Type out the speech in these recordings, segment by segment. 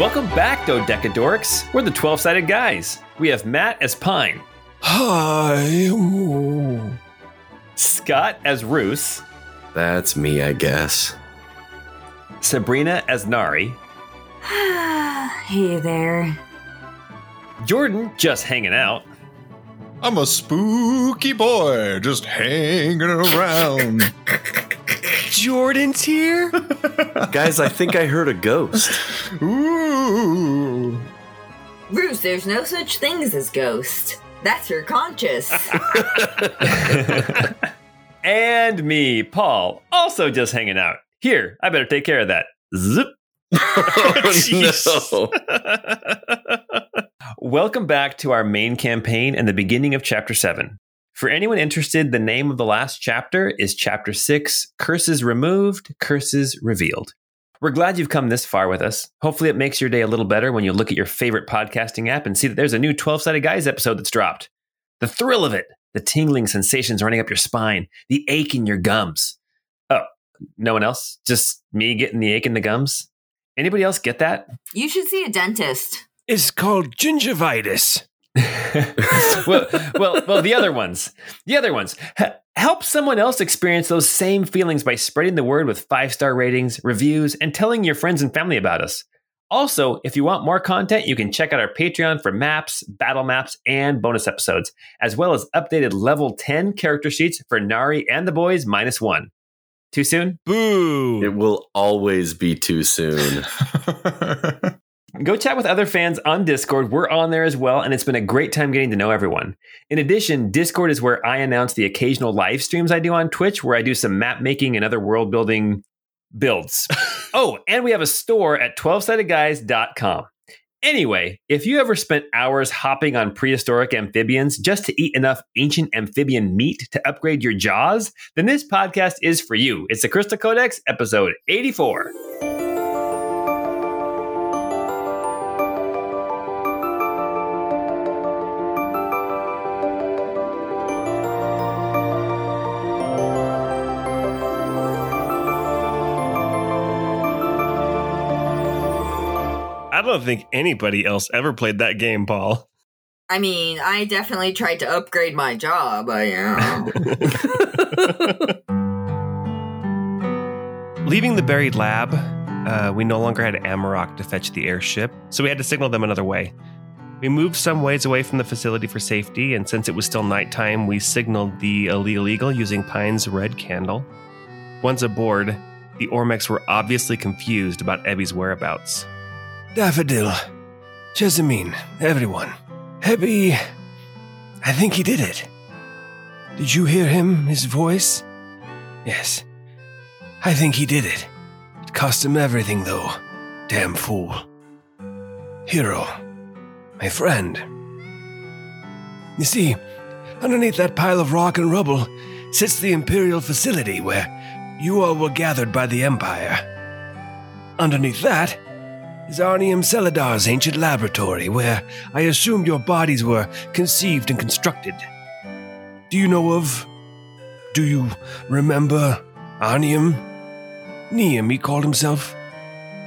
Welcome back, Dodecadorks. We're the 12 sided guys. We have Matt as Pine, Hi. Scott as Roos, That's me, I guess. Sabrina as Nari, hey there. Jordan just hanging out, I'm a spooky boy just hanging around. Jordan's here? Guys, I think I heard a ghost. Ooh. Bruce, there's no such things as ghost. That's your conscious. and me, Paul, also just hanging out. Here, I better take care of that. Zip. Oh, no. Welcome back to our main campaign and the beginning of Chapter 7. For anyone interested, the name of the last chapter is Chapter 6 Curses Removed, Curses Revealed. We're glad you've come this far with us. Hopefully, it makes your day a little better when you look at your favorite podcasting app and see that there's a new 12 Sided Guys episode that's dropped. The thrill of it, the tingling sensations running up your spine, the ache in your gums. Oh, no one else? Just me getting the ache in the gums? Anybody else get that? you should see a dentist. It's called gingivitis. well, well, well, the other ones, the other ones. H- help someone else experience those same feelings by spreading the word with five star ratings, reviews, and telling your friends and family about us. Also, if you want more content, you can check out our Patreon for maps, battle maps, and bonus episodes, as well as updated level 10 character sheets for Nari and the boys minus one. Too soon? Boo. it will always be too soon. Go chat with other fans on Discord. We're on there as well, and it's been a great time getting to know everyone. In addition, Discord is where I announce the occasional live streams I do on Twitch, where I do some map making and other world building builds. oh, and we have a store at 12sidedguys.com. Anyway, if you ever spent hours hopping on prehistoric amphibians just to eat enough ancient amphibian meat to upgrade your jaws, then this podcast is for you. It's the Crystal Codex, episode 84. Don't think anybody else ever played that game, Paul. I mean, I definitely tried to upgrade my job. I am. Leaving the buried lab, uh, we no longer had Amarok to fetch the airship, so we had to signal them another way. We moved some ways away from the facility for safety, and since it was still nighttime, we signaled the illegal eagle using Pine's red candle. Once aboard, the Ormex were obviously confused about Ebby's whereabouts. Daffodil, Jessamine, everyone. Ebby. I think he did it. Did you hear him, his voice? Yes. I think he did it. It cost him everything, though. Damn fool. Hero. My friend. You see, underneath that pile of rock and rubble sits the Imperial facility where you all were gathered by the Empire. Underneath that is Arnium Celadar's ancient laboratory where I assumed your bodies were conceived and constructed. Do you know of. Do you remember Arnium? Neum, he called himself.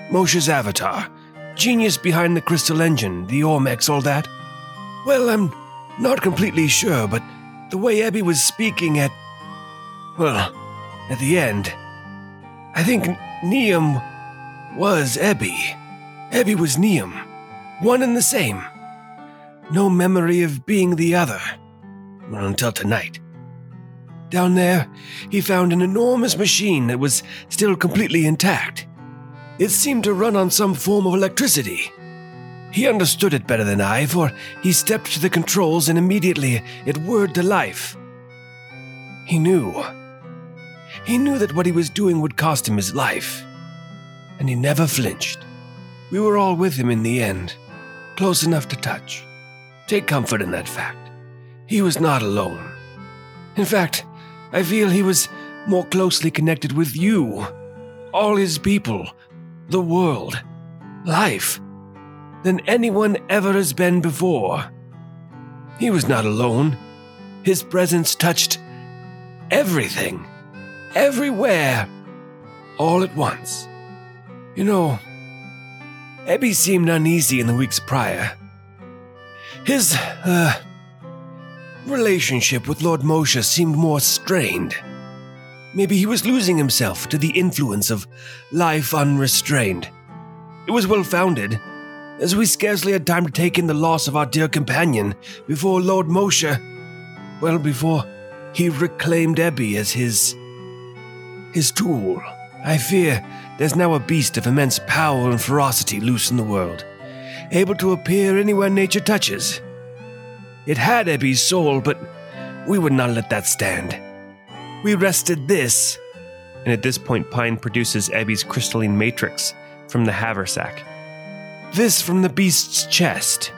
Moshe's avatar. Genius behind the crystal engine, the Ormex, all that. Well, I'm not completely sure, but the way Ebby was speaking at. Well, at the end, I think Neum was Ebby. Ebby was Neum. One and the same. No memory of being the other. Well, until tonight. Down there, he found an enormous machine that was still completely intact. It seemed to run on some form of electricity. He understood it better than I, for he stepped to the controls and immediately it whirred to life. He knew. He knew that what he was doing would cost him his life. And he never flinched. We were all with him in the end, close enough to touch. Take comfort in that fact. He was not alone. In fact, I feel he was more closely connected with you, all his people, the world, life, than anyone ever has been before. He was not alone. His presence touched everything, everywhere, all at once. You know, Ebby seemed uneasy in the weeks prior. His, uh, relationship with Lord Moshe seemed more strained. Maybe he was losing himself to the influence of life unrestrained. It was well founded, as we scarcely had time to take in the loss of our dear companion before Lord Moshe, well, before he reclaimed Ebby as his. his tool. I fear there's now a beast of immense power and ferocity loose in the world, able to appear anywhere nature touches. It had Ebby's soul, but we would not let that stand. We wrested this. And at this point, Pine produces Ebby's crystalline matrix from the haversack. This from the beast's chest.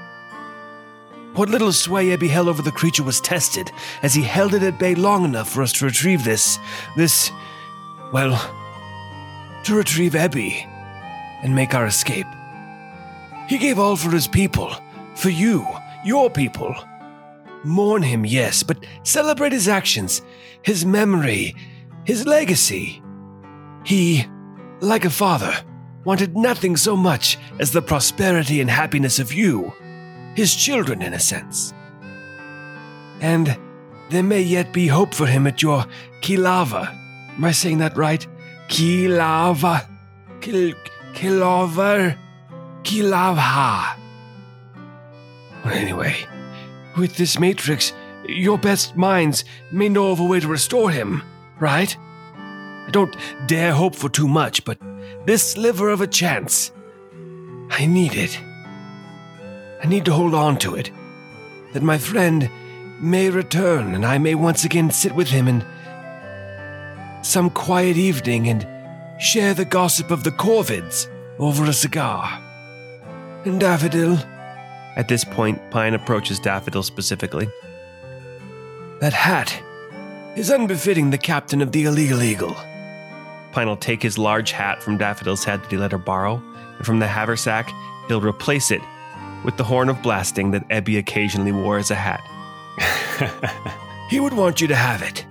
What little sway Ebby held over the creature was tested as he held it at bay long enough for us to retrieve this. this. well, to retrieve Ebby and make our escape. He gave all for his people, for you, your people. Mourn him, yes, but celebrate his actions, his memory, his legacy. He, like a father, wanted nothing so much as the prosperity and happiness of you, his children, in a sense. And there may yet be hope for him at your Kilava. Am I saying that right? Kilava. Kil, Kilover. Kilavha. Anyway, with this matrix, your best minds may know of a way to restore him, right? I don't dare hope for too much, but this sliver of a chance, I need it. I need to hold on to it, that my friend may return and I may once again sit with him in some quiet evening and share the gossip of the Corvids over a cigar. And Daffodil, At this point, Pine approaches Daffodil specifically. that hat is unbefitting the captain of the illegal eagle. Pine will take his large hat from Daffodil's head that he let her borrow, and from the haversack, he'll replace it with the horn of blasting that Ebby occasionally wore as a hat. He would want you to have it.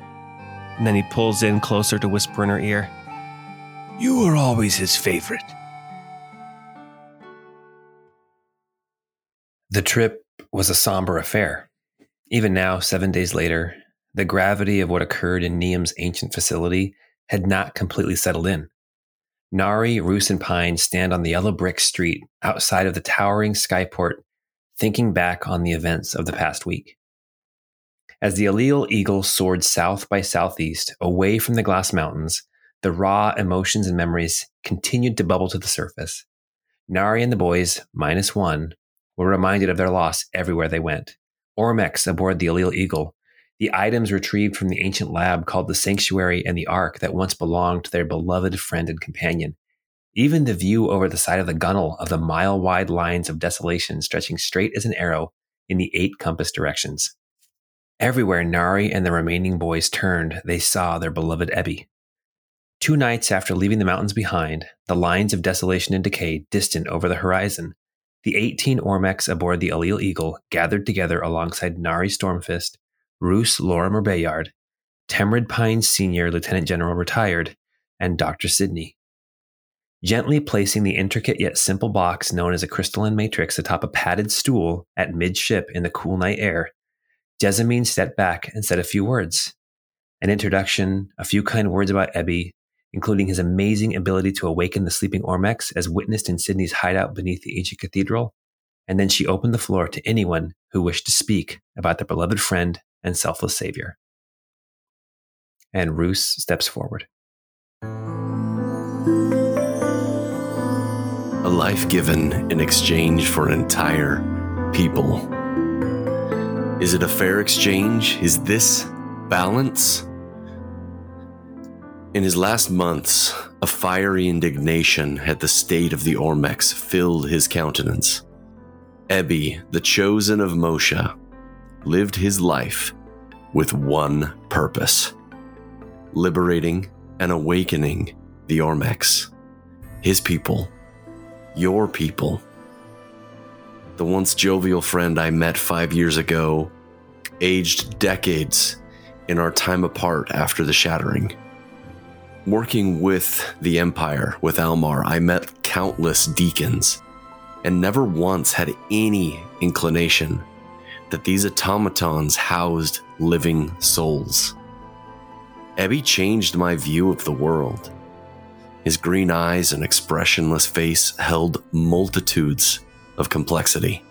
And then he pulls in closer to whisper in her ear. You were always his favorite. The trip was a somber affair. Even now, seven days later, the gravity of what occurred in Niam's ancient facility had not completely settled in. Nari, Roos, and Pine stand on the yellow brick street outside of the towering skyport, thinking back on the events of the past week. As the Allele Eagle soared south by southeast, away from the Glass Mountains, the raw emotions and memories continued to bubble to the surface. Nari and the boys, minus one, were reminded of their loss everywhere they went. Ormex aboard the Allele Eagle, the items retrieved from the ancient lab called the Sanctuary and the Ark that once belonged to their beloved friend and companion. Even the view over the side of the gunwale of the mile wide lines of desolation stretching straight as an arrow in the eight compass directions. Everywhere Nari and the remaining boys turned, they saw their beloved Ebby. Two nights after leaving the mountains behind, the lines of desolation and decay distant over the horizon, the 18 Ormex aboard the Allele Eagle gathered together alongside Nari Stormfist, Roos Lorimer Bayard, Temrid Pines Sr., Lieutenant General retired, and Dr. Sidney. Gently placing the intricate yet simple box known as a crystalline matrix atop a padded stool at midship in the cool night air, Jessamine stepped back and said a few words. An introduction, a few kind words about Ebby, including his amazing ability to awaken the sleeping Ormex as witnessed in Sidney's hideout beneath the ancient cathedral, and then she opened the floor to anyone who wished to speak about their beloved friend and selfless savior. And Roos steps forward. A life given in exchange for an entire people. Is it a fair exchange? Is this balance? In his last months, a fiery indignation at the state of the Ormex filled his countenance. Ebby, the chosen of Moshe, lived his life with one purpose liberating and awakening the Ormex, his people, your people. The once jovial friend I met five years ago, aged decades in our time apart after the shattering. Working with the Empire, with Almar, I met countless deacons, and never once had any inclination that these automatons housed living souls. Ebby changed my view of the world. His green eyes and expressionless face held multitudes of complexity.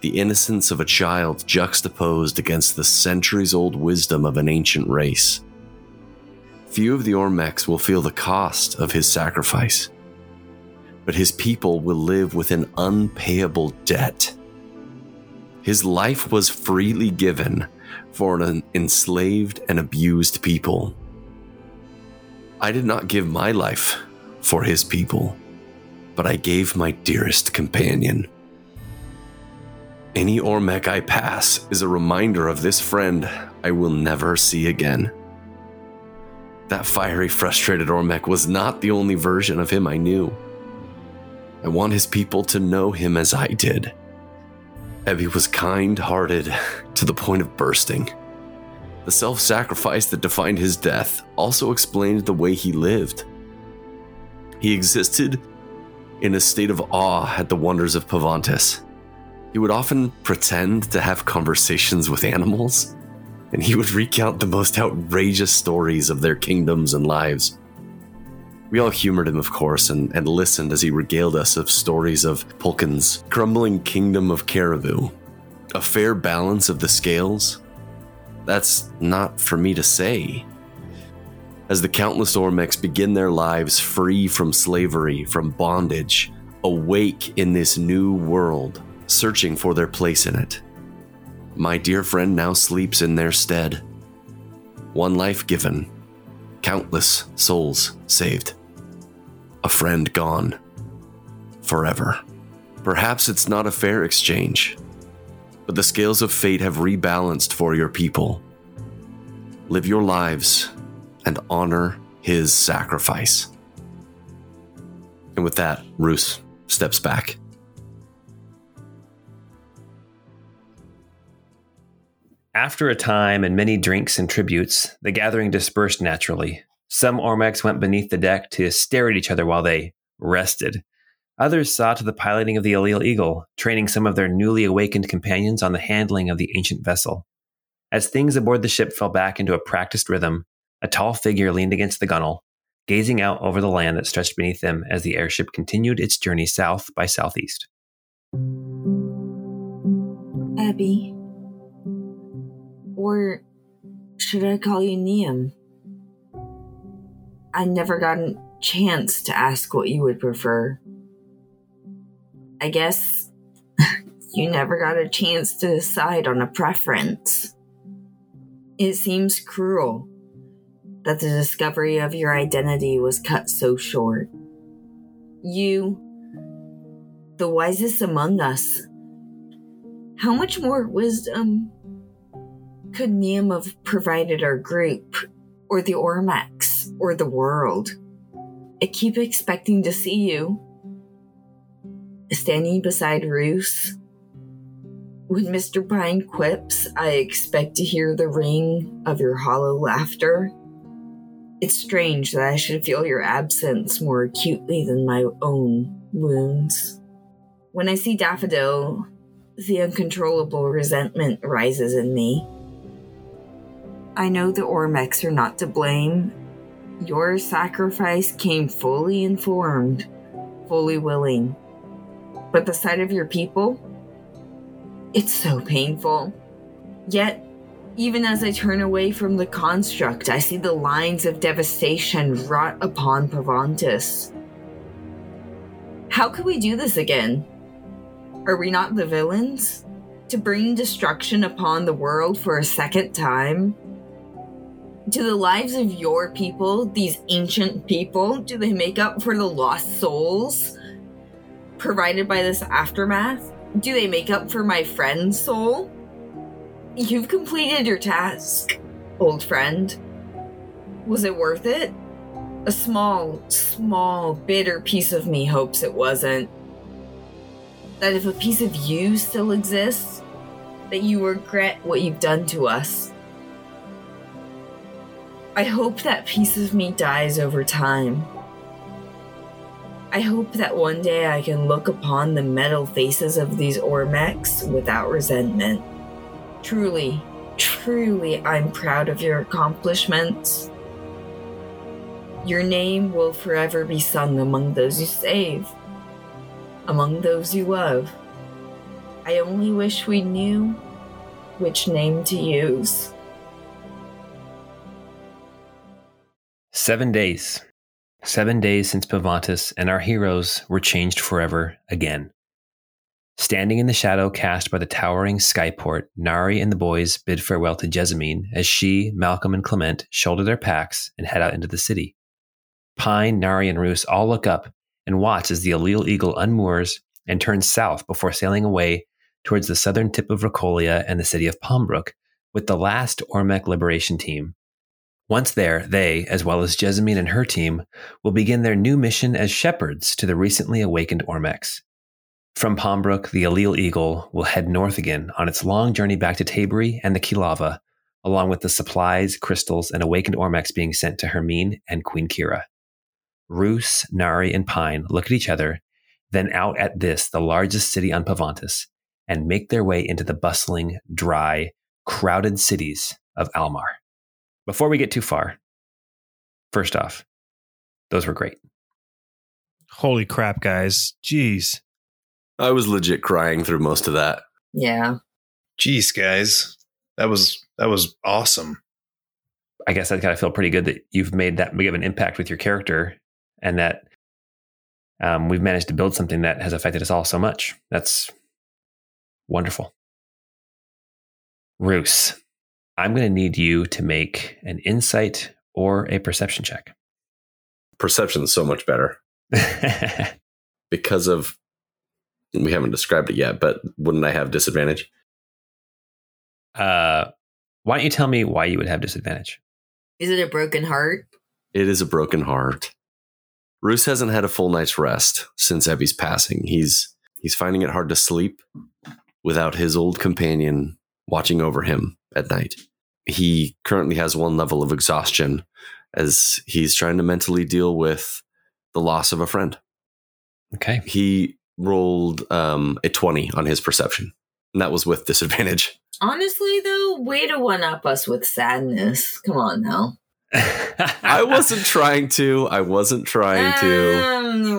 The innocence of a child juxtaposed against the centuries old wisdom of an ancient race. Few of the Ormex will feel the cost of his sacrifice, but his people will live with an unpayable debt. His life was freely given for an enslaved and abused people. I did not give my life for his people, but I gave my dearest companion. Any Ormec I pass is a reminder of this friend I will never see again. That fiery, frustrated Ormec was not the only version of him I knew. I want his people to know him as I did. Ebby was kind hearted to the point of bursting. The self sacrifice that defined his death also explained the way he lived. He existed in a state of awe at the wonders of Pavantis. He would often pretend to have conversations with animals, and he would recount the most outrageous stories of their kingdoms and lives. We all humored him, of course, and, and listened as he regaled us of stories of Pulkin's crumbling kingdom of Caribou. A fair balance of the scales? That's not for me to say. As the countless Ormex begin their lives free from slavery, from bondage, awake in this new world, searching for their place in it. My dear friend now sleeps in their stead. One life given, countless souls saved. A friend gone. Forever. Perhaps it's not a fair exchange, but the scales of fate have rebalanced for your people. Live your lives and honor his sacrifice. And with that, Roos steps back. After a time and many drinks and tributes, the gathering dispersed naturally. Some Ormex went beneath the deck to stare at each other while they rested. Others saw to the piloting of the Allele Eagle, training some of their newly awakened companions on the handling of the ancient vessel. As things aboard the ship fell back into a practiced rhythm, a tall figure leaned against the gunwale, gazing out over the land that stretched beneath them as the airship continued its journey south by southeast. Ebby. Or should I call you Niam? I never got a chance to ask what you would prefer. I guess you never got a chance to decide on a preference. It seems cruel that the discovery of your identity was cut so short. You, the wisest among us, how much more wisdom could Niam have provided our group, or the Ormex, or the world? I keep expecting to see you. Standing beside Roos. When Mr. Pine quips, I expect to hear the ring of your hollow laughter. It's strange that I should feel your absence more acutely than my own wounds. When I see Daffodil, the uncontrollable resentment rises in me. I know the Ormex are not to blame. Your sacrifice came fully informed, fully willing. But the sight of your people, it's so painful. Yet, even as I turn away from the construct, I see the lines of devastation wrought upon Pavantis. How could we do this again? Are we not the villains? To bring destruction upon the world for a second time? Do the lives of your people, these ancient people, do they make up for the lost souls provided by this aftermath? Do they make up for my friend's soul? You've completed your task, old friend. Was it worth it? A small, small, bitter piece of me hopes it wasn't. That if a piece of you still exists, that you regret what you've done to us. I hope that piece of me dies over time. I hope that one day I can look upon the metal faces of these Ormex without resentment. Truly, truly, I'm proud of your accomplishments. Your name will forever be sung among those you save, among those you love. I only wish we knew which name to use. Seven days. Seven days since Pavantis and our heroes were changed forever again. Standing in the shadow cast by the towering skyport, Nari and the boys bid farewell to Jessamine as she, Malcolm, and Clement shoulder their packs and head out into the city. Pine, Nari, and Roos all look up and watch as the Allele Eagle unmoors and turns south before sailing away towards the southern tip of Rocolia and the city of Palmbrook with the last Ormec Liberation Team. Once there, they, as well as Jessamine and her team, will begin their new mission as shepherds to the recently awakened Ormex. From Palmbrook, the Allele Eagle will head north again on its long journey back to Tabri and the Kilava, along with the supplies, crystals, and awakened Ormex being sent to Hermine and Queen Kira. Roos, Nari, and Pine look at each other, then out at this, the largest city on Pavantis, and make their way into the bustling, dry, crowded cities of Almar. Before we get too far, first off, those were great. Holy crap, guys. Jeez. I was legit crying through most of that. Yeah. Jeez, guys, that was that was awesome. I guess I kind of feel pretty good that you've made that big of an impact with your character and that um, we've managed to build something that has affected us all so much. That's wonderful. Roos, I'm going to need you to make an insight or a perception check. Perception is so much better because of we haven't described it yet, but wouldn't I have disadvantage? uh, why don't you tell me why you would have disadvantage? Is it a broken heart? It is a broken heart. Roos hasn't had a full night's rest since Ebby's passing. He's he's finding it hard to sleep without his old companion watching over him at night. He currently has one level of exhaustion as he's trying to mentally deal with the loss of a friend. Okay. He rolled um, a 20 on his perception, and that was with disadvantage. Honestly, though, way to one up us with sadness. Come on now. I wasn't trying to. I wasn't trying to. Um,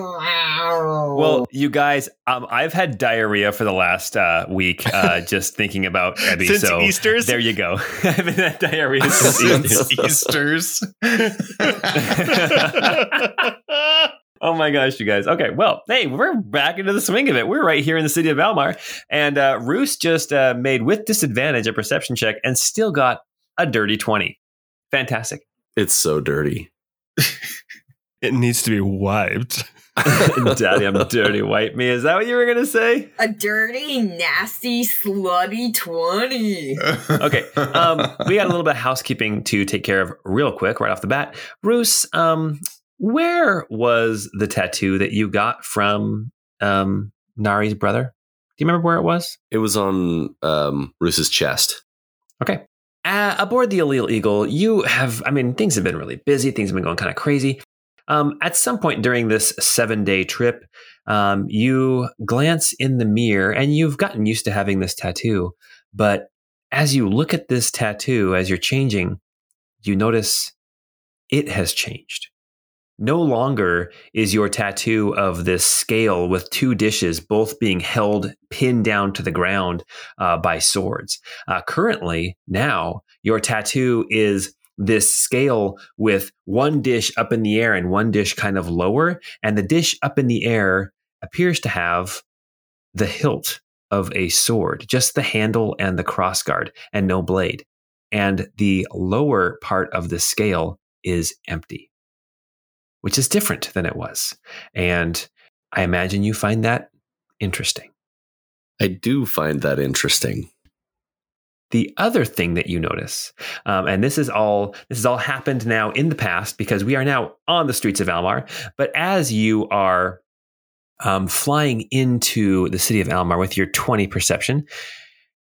Well, you guys, um, I've had diarrhea for the last uh, week uh, just thinking about Ebby. Since so Easter's? there you go. I've been had diarrhea since Easter's. Easter's. Oh my gosh, you guys. Okay, well, hey, we're back into the swing of it. We're right here in the city of Almar. And uh, Roos just uh, made with disadvantage a perception check and still got a dirty 20. Fantastic. It's so dirty. it needs to be wiped. Daddy, I'm dirty. Wipe me. Is that what you were going to say? a dirty, nasty, slutty 20. Okay. Um, we got a little bit of housekeeping to take care of real quick right off the bat. Roos, um, where was the tattoo that you got from um, Nari's brother? Do you remember where it was? It was on um, Roos's chest. Okay. Uh, aboard the Allele Eagle, you have, I mean, things have been really busy. Things have been going kind of crazy. Um, at some point during this seven day trip, um, you glance in the mirror and you've gotten used to having this tattoo. But as you look at this tattoo, as you're changing, you notice it has changed. No longer is your tattoo of this scale with two dishes, both being held pinned down to the ground uh, by swords. Uh, currently, now your tattoo is this scale with one dish up in the air and one dish kind of lower, and the dish up in the air appears to have the hilt of a sword, just the handle and the crossguard, and no blade. And the lower part of the scale is empty, which is different than it was. And I imagine you find that interesting. I do find that interesting. The other thing that you notice, um, and this is all this has all happened now in the past because we are now on the streets of Almar. But as you are um, flying into the city of Almar with your twenty perception,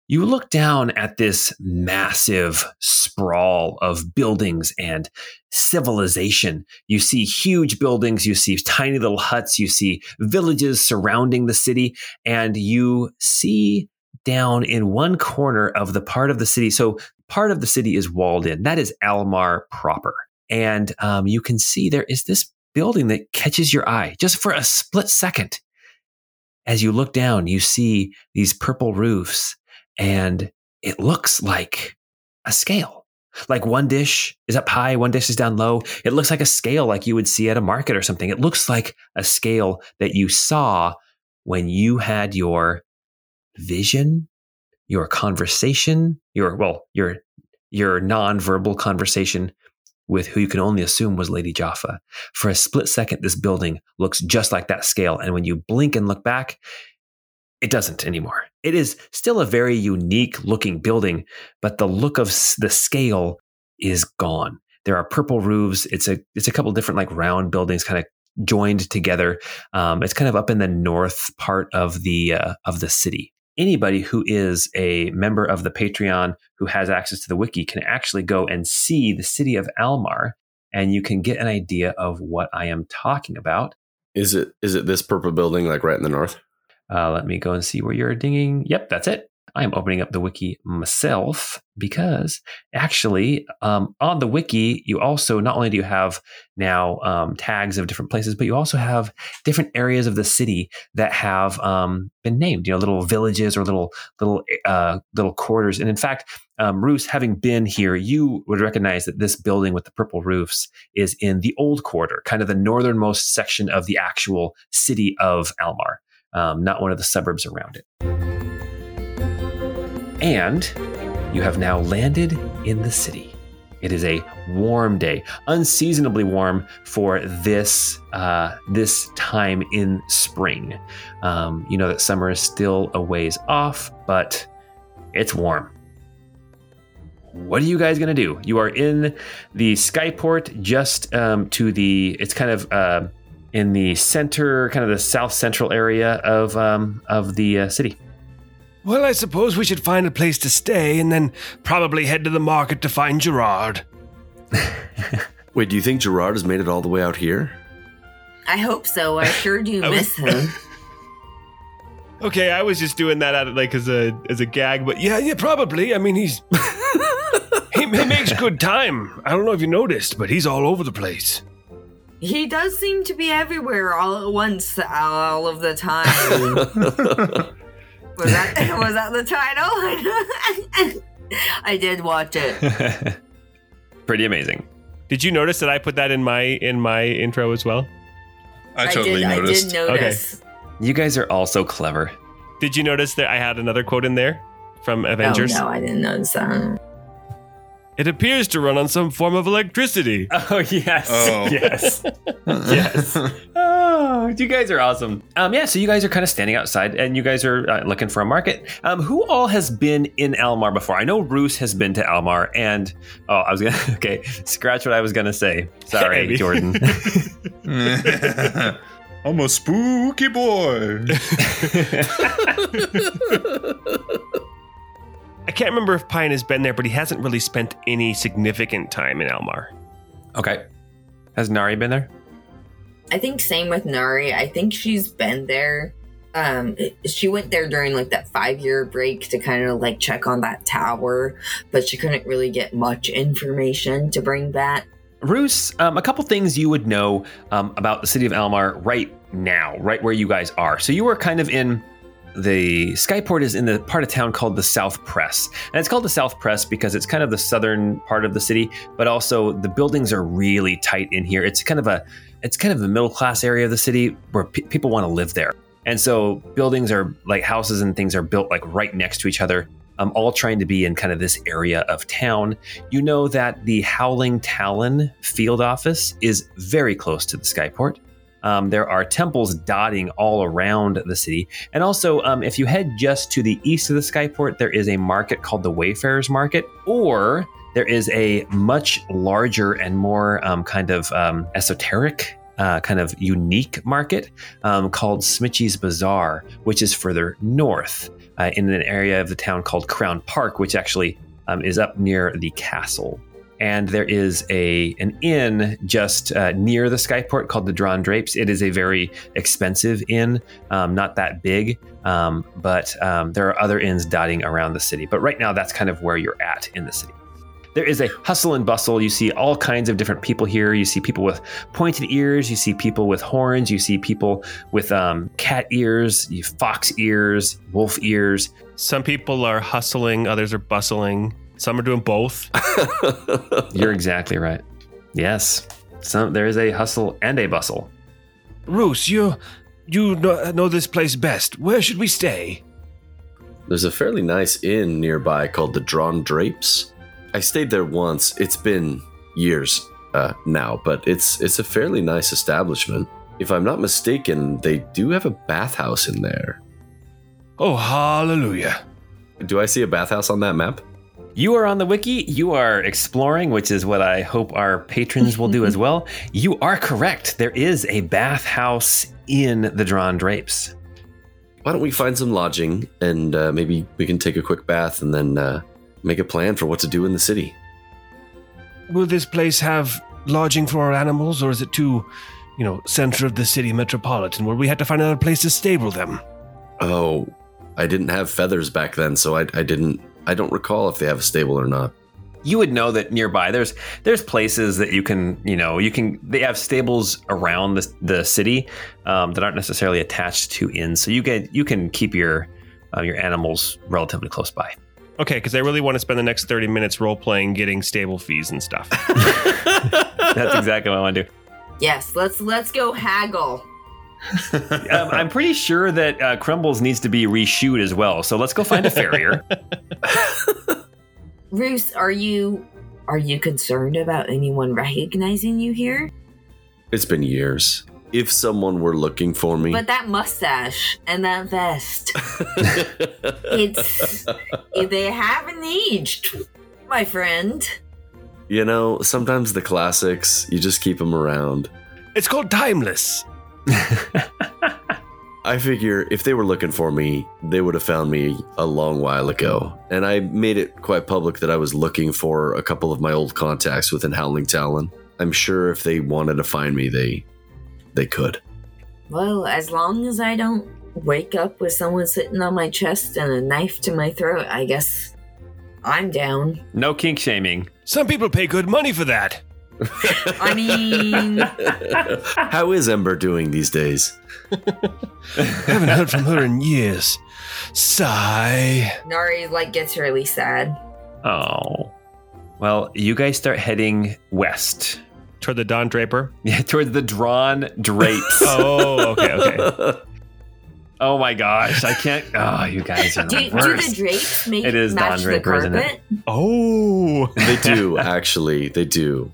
you look down at this massive sprawl of buildings and civilization. You see huge buildings, you see tiny little huts, you see villages surrounding the city, and you see down in one corner of the part of the city. So, part of the city is walled in. That is Almar proper. And um, you can see there is this building that catches your eye just for a split second. As you look down, you see these purple roofs and it looks like a scale. Like one dish is up high, one dish is down low. It looks like a scale like you would see at a market or something. It looks like a scale that you saw when you had your vision, your conversation, your well, your your non-verbal conversation with who you can only assume was Lady Jaffa. For a split second, this building looks just like that scale. And when you blink and look back, it doesn't anymore. It is still a very unique looking building, but the look of the scale is gone. There are purple roofs. It's a it's a couple different like round buildings, kind of joined together. Um, it's kind of up in the north part of the uh, of the city. Anybody who is a member of the Patreon who has access to the wiki can actually go and see the city of Almar, and you can get an idea of what I am talking about. Is it is it this purple building like right in the north? Uh, let me go and see where you're dinging. Yep, that's it. I am opening up the wiki myself because actually, um, on the wiki, you also not only do you have now um, tags of different places, but you also have different areas of the city that have um, been named. You know, little villages or little little uh, little quarters. And in fact, um, Roos, having been here, you would recognize that this building with the purple roofs is in the old quarter, kind of the northernmost section of the actual city of Almar um, not one of the suburbs around it. And you have now landed in the city. It is a warm day, unseasonably warm for this uh, this time in spring. Um, you know that summer is still a ways off, but it's warm. What are you guys gonna do? You are in the skyport, just um, to the. It's kind of uh, in the center, kind of the south central area of um, of the uh, city. Well, I suppose we should find a place to stay and then probably head to the market to find Gerard. Wait, do you think Gerard has made it all the way out here? I hope so. I sure do I was- miss him. Okay, I was just doing that out of, like as a as a gag, but Yeah, yeah, probably. I mean, he's. he, he makes good time. I don't know if you noticed, but he's all over the place. He does seem to be everywhere all at once, all of the time. was that was that the title? I did watch it. Pretty amazing. did you notice that I put that in my in my intro as well? I totally did. noticed. I did notice. You guys are all so clever. Did you notice that I had another quote in there from Oh, Avengers? no, I didn't notice that. It appears to run on some form of electricity. Oh yes, Oh. yes, yes. Oh, you guys are awesome. Um, yeah. So you guys are kind of standing outside, and you guys are uh, looking for a market. Um, who all has been in Almar before? I know Roos has been to Almar, and oh, I was gonna okay, scratch what I was gonna say. Sorry, Maybe. Jordan. I'm a spooky boy. I can't remember if Pine has been there, but he hasn't really spent any significant time in Almar. okay. Has Nari been there? I think same with Nari. I think she's been there. Um, she went there during like that five year break to kind of like check on that tower, but she couldn't really get much information to bring back. Roos, um, a couple things you would know um, about the city of Almar right now, right where you guys are. So you were kind of in the Skyport is in the part of town called the South Press. And it's called the South Press because it's kind of the southern part of the city, but also the buildings are really tight in here. It's kind of a it's kind of the middle class area of the city where pe- people want to live there. And so buildings are like houses and things are built like right next to each other. Um, all trying to be in kind of this area of town. You know that the Howling Talon field office is very close to the Skyport. Um, there are temples dotting all around the city. And also, um, if you head just to the east of the Skyport, there is a market called the Wayfarers Market, or there is a much larger and more um, kind of um, esoteric. Uh, kind of unique market um, called Smitchy's Bazaar, which is further north. uh, in an area of the town called Crown Park, which actually um, is up near the castle. And there is a an inn just uh, near the skyport called the Drawn Drapes. It is a very expensive inn, um, not that big, um, but um, there are other inns dotting around the city. But right now, that's kind of where you're at in the city. There is a hustle and bustle. You see all kinds of different people here. You see people with pointed ears. You see people with horns. You see people with um, cat ears, fox ears, wolf ears. Some people are hustling, others are bustling. Some are doing both. You're exactly right. Yes, some there is a hustle and a bustle. Roos, you you know, know this place best. Where should we stay? There's a fairly nice inn nearby called the Drawn Drapes. I stayed there once. It's been years uh, now, but it's it's a fairly nice establishment. If I'm not mistaken, they do have a bathhouse in there. Oh, hallelujah. Do I see a bathhouse on that map? You are on the wiki. You are exploring, which is what I hope our patrons will do as well. You are correct. There is a bathhouse in the Drawn Drapes. Why don't we find some lodging and uh, maybe we can take a quick bath and then uh, make a plan for what to do in the city? Will this place have lodging for our animals, or is it too, you know, center of the city metropolitan where we had to find another place to stable them? Oh, I didn't have feathers back then, so I, I didn't. I don't recall if they have a stable or not. You would know that nearby there's there's places that you can you know you can they have stables around the, the city um, that aren't necessarily attached to inns, so you get you can keep your uh, your animals relatively close by. Okay, because I really want to spend the next 30 minutes role playing getting stable fees and stuff. That's exactly what I want to do. Yes, let's let's go haggle. Um, I'm pretty sure that uh, Crumbles needs to be reshoot as well. So let's go find a farrier. Roos, are you are you concerned about anyone recognizing you here? It's been years. If someone were looking for me, But that mustache and that vest, it's they haven't aged, my friend. you know, sometimes the classics, you just keep them around. It's called timeless. I figure if they were looking for me, they would have found me a long while ago. And I made it quite public that I was looking for a couple of my old contacts within Howling Talon. I'm sure if they wanted to find me, they they could. Well, as long as I don't wake up with someone sitting on my chest and a knife to my throat, I guess I'm down. no kink shaming. Some people pay good money for that. I mean, How is Ember doing these days? I haven't heard from her in years. Sigh. Nari like gets really sad. Oh. Well, you guys start heading west. Toward the Don Draper. Yeah, towards the drawn drapes. Oh, okay, okay. oh my gosh, I can't. Oh, you guys are Do, the do worst. the drapes make It is match Don Draper, the isn't it? carpet? Oh. they do, actually. They do.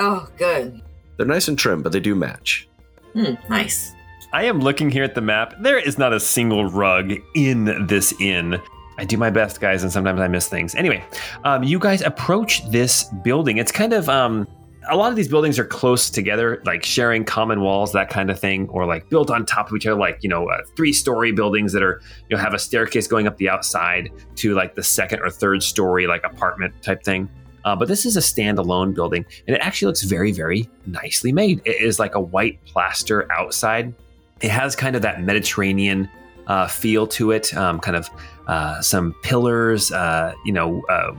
Oh, good. They're nice and trim, but they do match. Hmm, nice. I am looking here at the map. There is not a single rug in this inn. I do my best, guys, and sometimes I miss things. Anyway, um, you guys approach this building. It's kind of um, a lot of these buildings are close together, like sharing common walls, that kind of thing, or like built on top of each other, like you know, uh, three-story buildings that are you know have a staircase going up the outside to like the second or third story, like apartment type thing. Uh, but this is a standalone building, and it actually looks very, very nicely made. It is like a white plaster outside. It has kind of that Mediterranean uh, feel to it, um, kind of uh, some pillars. Uh, you know, uh,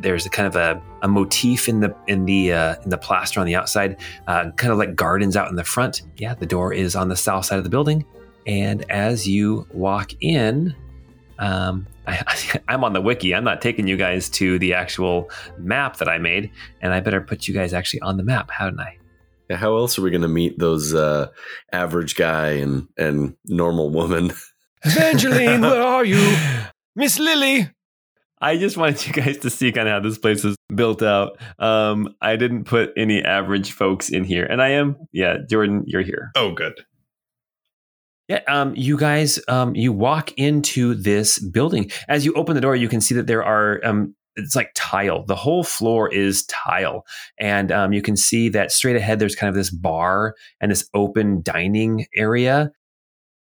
there's a kind of a, a motif in the in the uh, in the plaster on the outside, kind of like gardens out in the front. Yeah, the door is on the south side of the building, and as you walk in, um, I, I'm on the wiki. I'm not taking you guys to the actual map that I made, and I better put you guys actually on the map, hadn't I? Yeah, how else are we going to meet those uh, average guy and, and normal woman? Evangeline, where are you? Miss Lily. I just wanted you guys to see kind of how this place is built out. Um, I didn't put any average folks in here, and I am. Yeah, Jordan, you're here. Oh, good. Yeah, um, you guys, um, you walk into this building. As you open the door, you can see that there are, um, it's like tile. The whole floor is tile. And um, you can see that straight ahead, there's kind of this bar and this open dining area.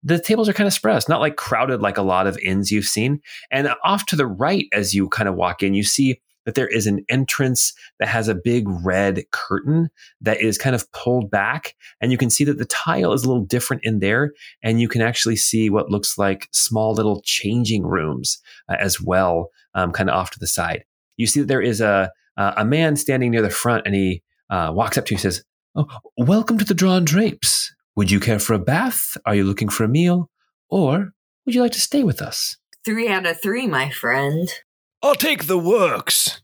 the tables are kind of spread. Not like crowded like a lot of inns you've seen. And off to the right, as you kind of walk in, you see that there is an entrance that has a big red curtain that is kind of pulled back. And you can see that the tile is a little different in there. And you can actually see what looks like small little changing rooms uh, as well, um, kind of off to the side. You see that there is a, uh, a man standing near the front and he uh, walks up to you and says, Oh, welcome to the Drawn Drapes. Would you care for a bath? Are you looking for a meal? Or would you like to stay with us? Three out of three, my friend. I'll take the works.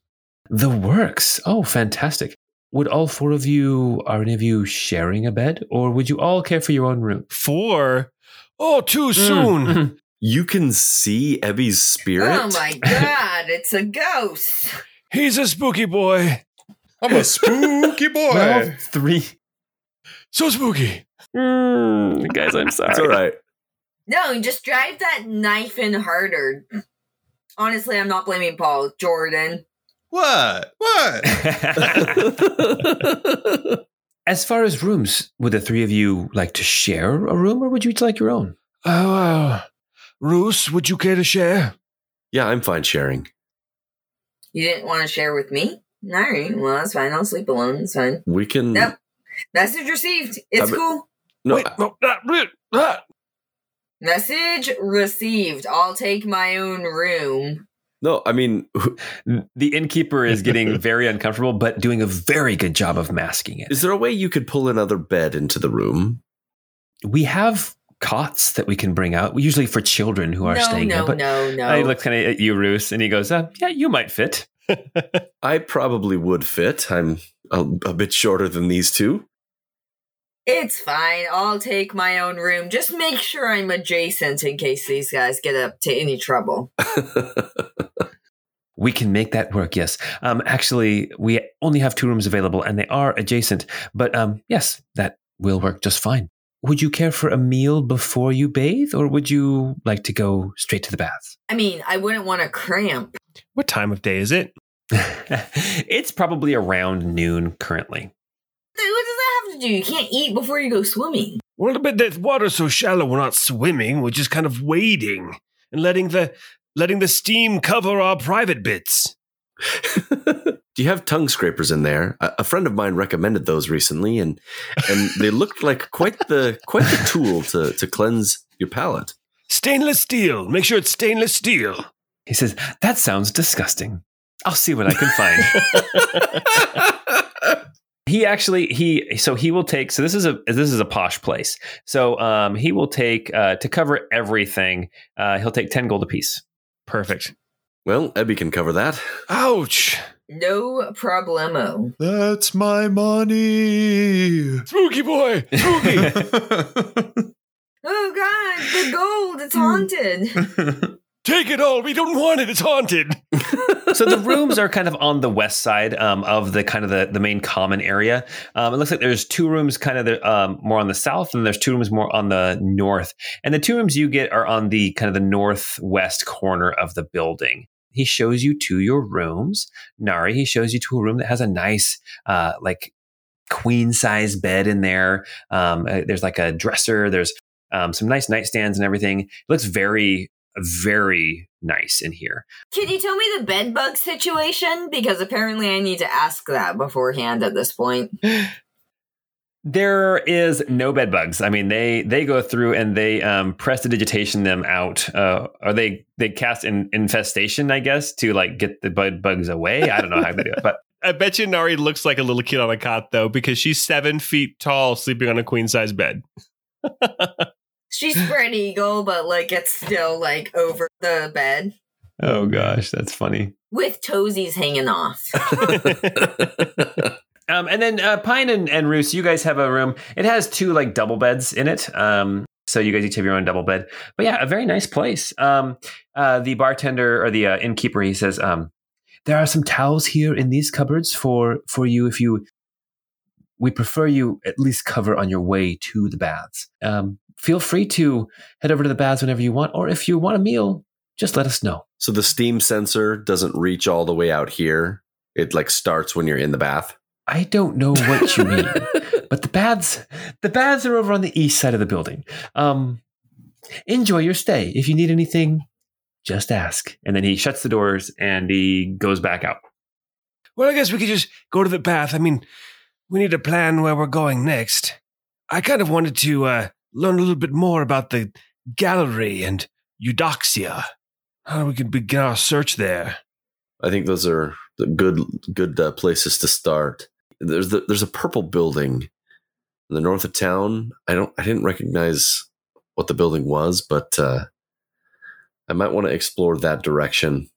The works. Oh, fantastic. Would all four of you, are any of you sharing a bed? Or would you all care for your own room? Four? Oh, too soon. Mm. You can see Ebby's spirit. Oh my god, it's a ghost. He's a spooky boy. I'm a spooky boy. Well, three. So spooky. Mm, guys, I'm sorry. It's all right. No, just drive that knife in harder. Honestly, I'm not blaming Paul. Jordan. what? What? as far as rooms, would the three of you like to share a room or would you each like your own? Oh, uh, Roos, would you care to share? yeah, I'm fine sharing. You didn't want to share with me? Alright, well, that's fine. I'll sleep alone. It's fine. We can. Nope. Message received. It's but- cool. No, Wait, no, not really. Message received. I'll take my own room. no. I mean, The innkeeper is getting very uncomfortable, but doing a very good job of masking it. is there a way you could pull another bed into the room? We have cots that we can bring out, usually for children who are no, staying no, here. But no, no. I look kind of at you, Roos, and he goes, uh, "Yeah, you might fit." I probably would fit. I'm a, a bit shorter than these two. It's fine. I'll take my own room. Just make sure I'm adjacent in case these guys get up to any trouble. We can make that work. Yes. Um, actually, we only have two rooms available, and they are adjacent. But um, yes, that will work just fine. Would you care for a meal before you bathe, or would you like to go straight to the bath? I mean, I wouldn't want to cramp. What time of day is it? it's probably around noon currently. What does that have to do? You can't eat before you go swimming. Well, but that water's so shallow, we're not swimming. We're just kind of wading and letting the letting the steam cover our private bits. Do you have tongue scrapers in there? A, a friend of mine recommended those recently, and and they looked like quite the quite the tool to to cleanse your palate. Stainless steel. Make sure it's stainless steel. He says, That sounds disgusting. I'll see what I can find. he actually he so he will take so this is a this is a posh place. So um he will take uh to cover everything, uh he'll take 10 gold apiece. Perfect. Well, Ebby can cover that. Ouch. No problemo. That's my money. Spooky boy. Spooky. Oh god, the gold, it's haunted. Take it all. We don't want it. It's haunted. so the rooms are kind of on the west side um, of the kind of the, the main common area. Um, it looks like there's two rooms kind of the, um, more on the south, and there's two rooms more on the north. And the two rooms you get are on the kind of the northwest corner of the building. He shows you to your rooms, Nari. He shows you to a room that has a nice, uh, like queen size bed in there. Um, uh, there's like a dresser. There's um, some nice nightstands and everything. It looks very, very nice in here. Can you tell me the bed bug situation? Because apparently I need to ask that beforehand at this point. There is no bed bugs. I mean, they they go through and they um, prestidigitation them out, uh, or they they cast an infestation, I guess, to like get the bed bugs away. I don't know how they do it, but I bet you Nari looks like a little kid on a cot though, because she's seven feet tall, sleeping on a queen size bed. She's spread eagle, but like it's still like over the bed oh gosh, that's funny. with toesies hanging off. Um, and then uh, Pine and, and Roos, you guys have a room. It has two like double beds in it. Um, so you guys each have your own double bed. But yeah, a very nice place. Um, uh, the bartender or the uh, innkeeper, he says, um, there are some towels here in these cupboards for for you if you. We prefer you at least cover on your way to the baths. Um, feel free to head over to the baths whenever you want, or if you want a meal, just let us know. So the steam censor doesn't reach all the way out here. It like starts when you're in the bath. I don't know what you mean, but the baths, the baths are over on the east side of the building. Um, enjoy your stay. If you need anything, just ask. And then he shuts the doors and he goes back out. Well, I guess we could just go to the bath. I mean, we need to plan where we're going next. I kind of wanted to uh, learn a little bit more about the gallery and Eudoxia. How we can begin our search there. I think those are the good good uh, places to start. There's the, there's a purple building in the north of town. I don't I didn't recognize what the building was, but uh, I might want to explore that direction.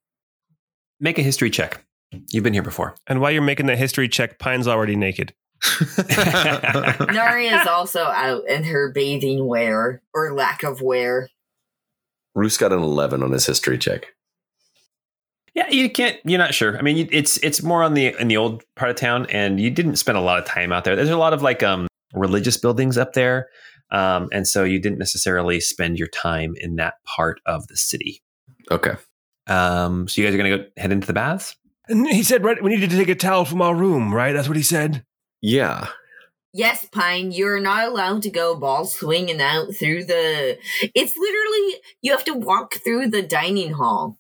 Make a history check. You've been here before. And while you're making that history check, Pine's already naked. Nari is also out in her bathing wear or lack of wear. Roos got an 11 on his history check. Yeah, you can't. You're not sure. I mean, it's it's more on the in the old part of town, and you didn't spend a lot of time out there. There's a lot of like um religious buildings up there, um, and so you didn't necessarily spend your time in that part of the city. Okay. Um, so you guys are gonna go head into the baths. And he said, right, we needed to take a towel from our room, right? That's what he said. Yeah. Yes, Pine, you're not allowed to go ball swinging out through the. It's literally, you have to walk through the dining hall.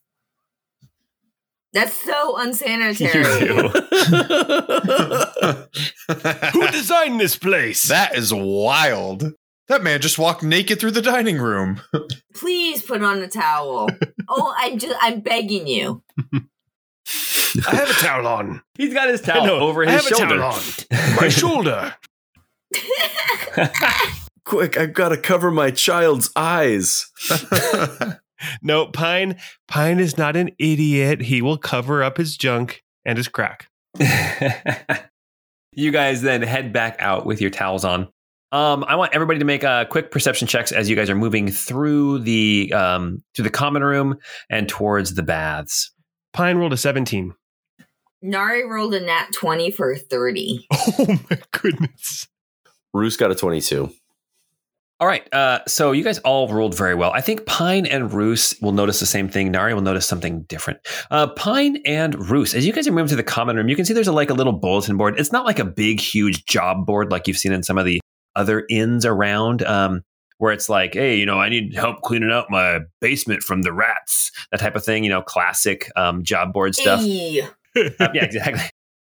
That's so unsanitary. Who designed this place? that is wild. That man just walked naked through the dining room. Please put on a towel. oh, I'm just, I'm begging you. I have a towel on. He's got his towel No, over I his have a shoulder. towel on. My shoulder. Quick, I've got to cover my child's eyes. No, Pine. Pine is not an idiot. He will cover up his junk and his crack. you guys then head back out with your towels on. Um, I want everybody to make uh, quick perception checks as you guys are moving through the um, through the common room and towards the baths. Pine rolled a 17. Nari rolled a nat 20 for 30. Oh my goodness. Roos got a 22. All right, uh, so you guys all rolled very well. I think Pine and Roos will notice the same thing. Nari will notice something different. Uh, Pine and Roos, as you guys are moving to the common room, you can see there's a, like a little bulletin board. It's not like a big, huge job board like you've seen in some of the other inns around, um, where it's like, hey, you know, I need help cleaning out my basement from the rats, that type of thing. You know, classic um, job board stuff. Hey, Uh, yeah, exactly.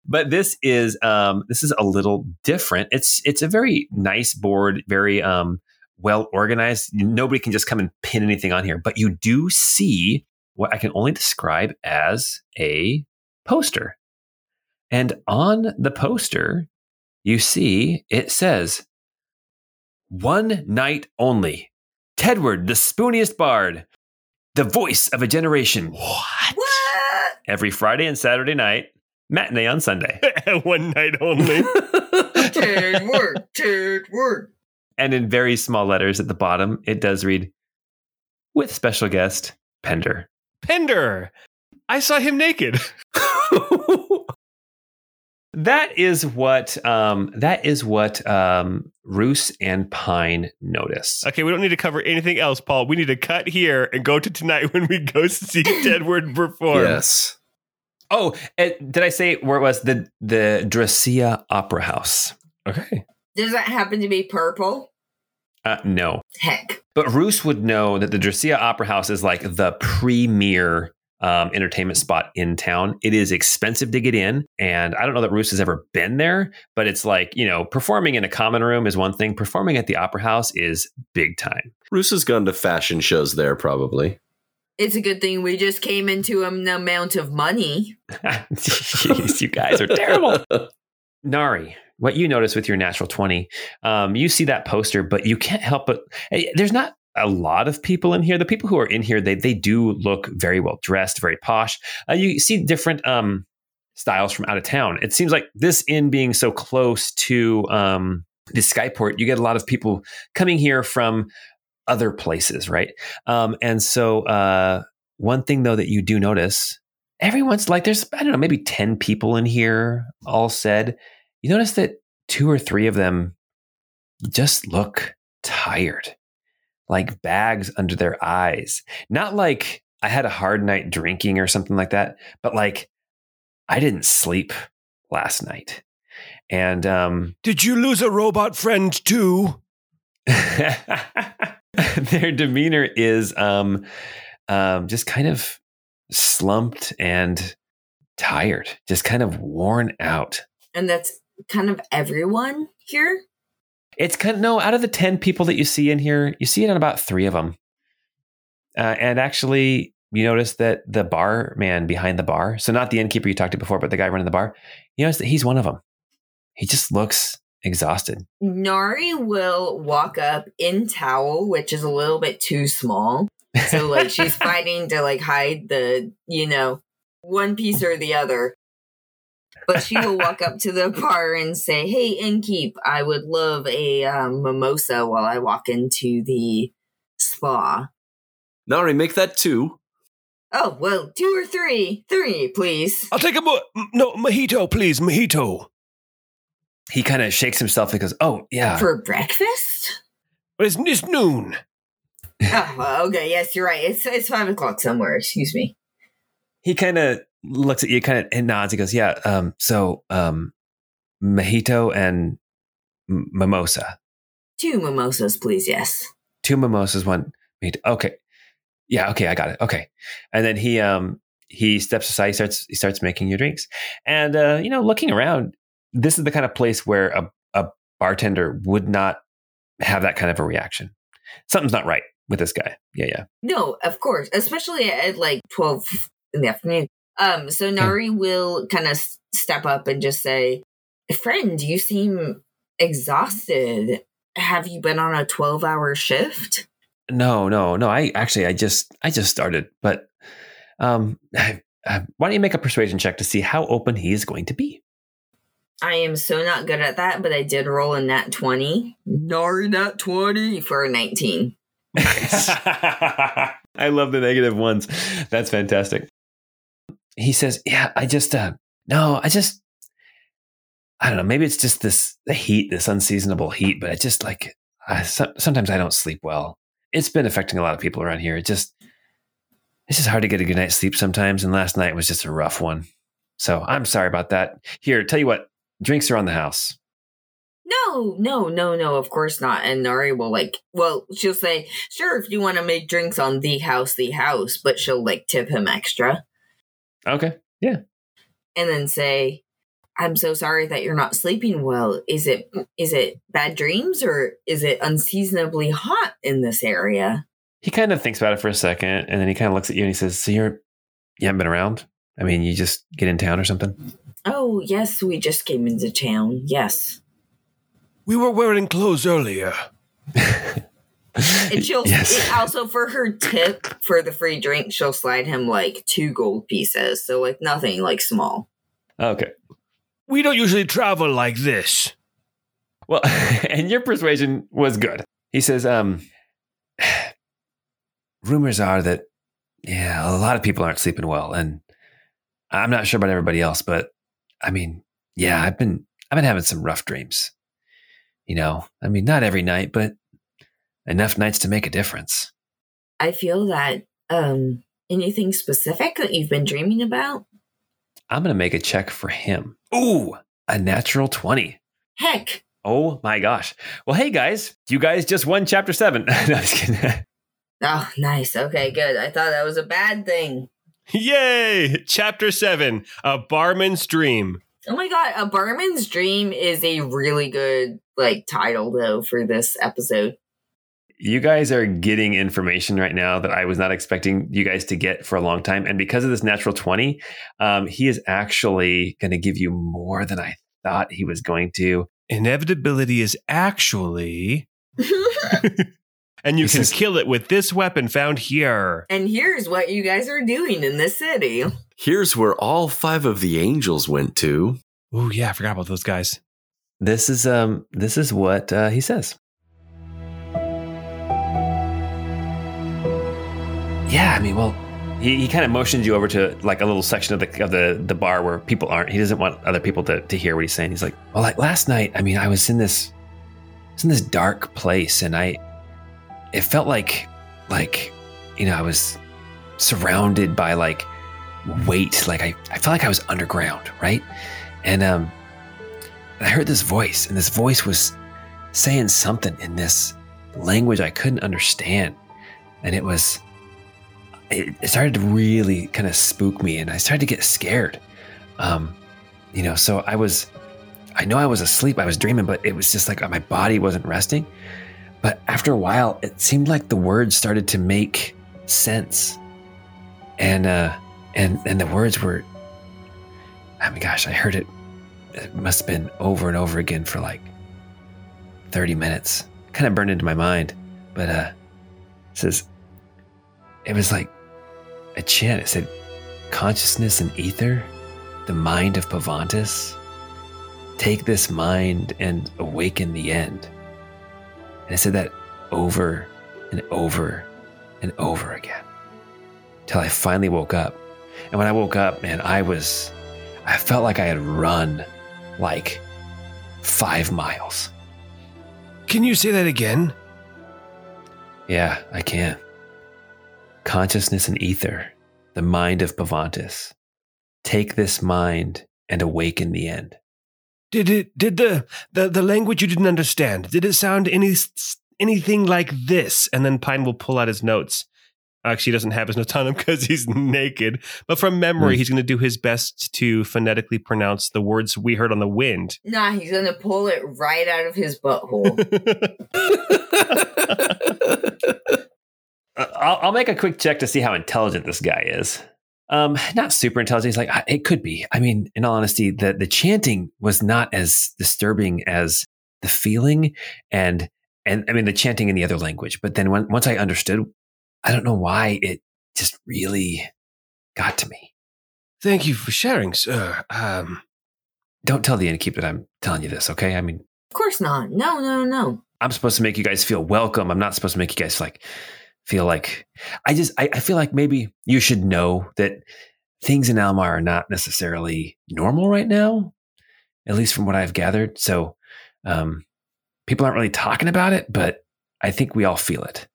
But this is um, this is a little different. It's it's a very nice board, very um, well organized. Nobody can just come and pin anything on here, but you do see what I can only describe as a poster. And on the poster, you see it says one night only. Tedward, the spooniest bard, the voice of a generation. What? what? Every Friday and Saturday night, matinee on Sunday. One night only. Tedward, Tedward. and in very small letters at the bottom, it does read, with special guest, Pender. Pender. I saw him naked. That is what um, that is what um, Roos and Pine notice. Okay, we don't need to cover anything else, Paul. We need to cut here and go to tonight when we go see Tedward perform. yes. Oh, eh, did I say where it was the the Dracia Opera House? Okay. Does that happen to be purple? Uh, no, Heck. but Roos would know that the Dracia Opera House is like the premier um, entertainment spot in town. It is expensive to get in, and I don't know that Roos has ever been there, but it's like you know, performing in a common room is one thing. Performing at the Opera House is big time. Roos has gone to fashion shows there, probably. It's a good thing we just came into an amount of money. Jeez, you guys are terrible. Nari, what you notice with your natural 20, um, you see that poster, but you can't help but eh, there's not a lot of people in here. The people who are in here, they they do look very well dressed, very posh. Uh, you see different um, styles from out of town. It seems like this inn being so close to um, the Skyport, you get a lot of people coming here from other places, right? Um, and so uh, one thing though that you do notice everyone's like there's i don't know maybe 10 people in here all said you notice that two or three of them just look tired like bags under their eyes not like i had a hard night drinking or something like that but like i didn't sleep last night and um Did you lose a robot friend too? their demeanor is um, um, just kind of slumped and tired, just kind of worn out. And that's kind of everyone here. It's kind of no out of the ten people that you see in here, you see it on about three of them. Uh, and actually, you notice that the bar man behind the bar, so not the innkeeper you talked to before, but the guy running the bar, you notice that he's one of them. He just looks exhausted. Nari will walk up in towel, which is a little bit too small. So like she's fighting to like hide the, you know, one piece or the other. But she will walk up to the bar and say, "Hey, innkeep, I would love a um, mimosa while I walk into the spa." Nari, make that two. Oh well, two or three, three, please. I'll take a mo- no mojito, please, mojito. He kind of shakes himself and goes, "Oh yeah, For breakfast? But it's, it's noon. oh, well, okay. Yes, you're right. It's it's five o'clock somewhere. Excuse me. he kind of looks at you, kind of and nods. He goes, "Yeah, um, so um, mojito and m- mimosa, Two mimosas, please. Yes. two mimosas, one mojito. Okay, yeah, okay, I got it. Okay, and then he um he steps aside, he starts he starts making your drinks, and uh, you know, looking around, this is the kind of place where a a bartender would not have that kind of a reaction. Something's not right with this guy. Yeah, yeah. No, of course, especially at like twelve in the afternoon. Um, so Nari will kind of step up and just say, "Friend, you seem exhausted. Have you been on a twelve-hour shift?" No, no, no. I actually, I just, I just started, but um, I, I, why don't you make a persuasion check to see how open he is going to be? I am so not good at that, but I did roll a nat twenty. Nari nat twenty for a nineteen. I love the negative ones. That's fantastic. He says, "Yeah, I just, uh, no, I just, I don't know. Maybe it's just this the heat, this unseasonable heat, but I just like, I, so, sometimes I don't sleep well. It's been affecting a lot of people around here. It just, it's just hard to get a good night's sleep sometimes. And last night was just a rough one. So I'm sorry about that. Here, tell you what, drinks are on the house. No, no, no, no, of course not. And Nari will like, well, she'll say, sure, if you want to make drinks on the house, the house, but she'll like tip him extra Okay. Yeah. And then say, I'm so sorry that you're not sleeping well. Is it is it bad dreams or is it unseasonably hot in this area? He kind of thinks about it for a second, and then he kind of looks at you and he says, "So you're you haven't been around? I mean, you just get in town or something?" Oh, yes, we just came into town. Yes. We were wearing clothes earlier. And she'll yes. it also for her tip for the free drink, she'll slide him like two gold pieces. So like nothing like small. Okay. We don't usually travel like this. Well, and your persuasion was good. He says, um, rumors are that, yeah, a lot of people aren't sleeping well. And I'm not sure about everybody else, but I mean, yeah, I've been, I've been having some rough dreams. You know, I mean, not every night, but enough nights to make a difference. I feel that um anything specific that you've been dreaming about? I'm going to make a check for him. Ooh, a natural 20. Heck, Oh my gosh. Well, hey guys, you guys just won chapter seven. no, I'm just kidding. Oh, nice. Okay, good. I thought that was a bad thing. Yay! Chapter 7 A Barman's Dream. Oh my god, a barman's dream is a really good like title though for this episode. You guys are getting information right now that I was not expecting you guys to get for a long time. And because of this natural 20, um, he is actually going to give you more than I thought he was going to. Inevitability is actually. And you This can is- kill it with this weapon found here. and here's what you guys are doing in this city. Here's where all five of the angels went to. Oh, yeah, I forgot about those guys. This is um this is what uh, he says. Yeah, I mean, well, he, he kind of motions you over to like a little section of the of the the bar where people aren't. He doesn't want other people to to hear what he's saying. He's like, well, like last night, I mean, I was in this, was in this dark place, and I, it felt like, like, you know, I was surrounded by like weight. Like I, I felt like I was underground, right? And um, I heard this voice, and this voice was saying something in this language I couldn't understand. And it was, it, it started to really kind of spook me and I started to get scared. Um, you know, so I was, I know I was asleep, I was dreaming, but it was just like my body wasn't resting. But after a while, it seemed like the words started to make sense. And, uh, and, and the words were, I mean, gosh, I heard it, it must have been over and over again for like 30 minutes. Kind of burned into my mind. But, uh, it says, it was like a chant. It said, consciousness and ether, the mind of Pavantis. Take this mind and awaken the end. And I said that over and over and over again till I finally woke up. And when I woke up, man, I was, I felt like I had run like five miles. Can you say that again? Yeah, I can. Consciousness and ether, the mind of Pavantis. Take this mind and awaken the end. Did it did the, the the language you didn't understand? Did it sound any anything like this? And then Pine will pull out his notes. Actually, he doesn't have his notes on him because he's naked. But from memory, Hmm. he's going to do his best to phonetically pronounce the words we heard on the wind. Nah, he's gonna pull it right out of his butthole. I'll, I'll make a quick check to see how intelligent this guy is. Um, not super intelligent. He's like, it could be. I mean, in all honesty, the the chanting was not as disturbing as the feeling and and I mean the chanting in the other language. But then when, once I understood, I don't know why it just really got to me. Thank you for sharing, sir. Um, Don't tell the innkeep that I'm telling you this, okay? I mean, of course not. No, no, no. I'm supposed to make you guys feel welcome. I'm not supposed to make you guys like feel like I just I, I feel like maybe you should know that things in Almar are not necessarily normal right now, at least from what I've gathered. So um people aren't really talking about it, but I think we all feel it.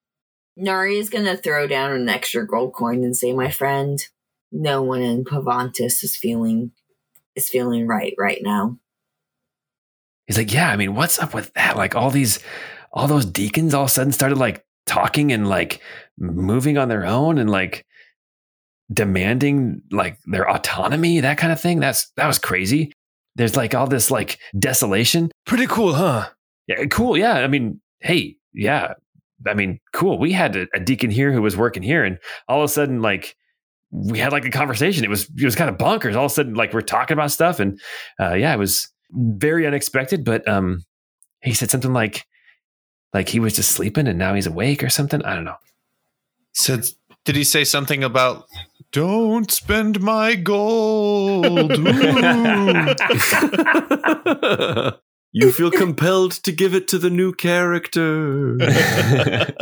Nari is gonna throw down an extra gold coin and say, "My friend, no one in Pavantis is feeling is feeling right right now." He's like, Yeah, I mean, what's up with that? Like all these all those deacons all of a sudden started like talking and like moving on their own and like demanding like their autonomy, that kind of thing. That's that was crazy. There's like all this like desolation. pretty cool, huh? Yeah, cool. Yeah. I mean, hey, yeah. I mean, cool. We had a, a deacon here who was working here, and all of a sudden, like, we had like a conversation. It was it was kind of bonkers. All of a sudden, like, we're talking about stuff, and uh, yeah, it was very unexpected. But um, he said something like, like he was just sleeping and now he's awake or something. I don't know. Said, did he say something about "Don't spend my gold"? You feel compelled to give it to the new character.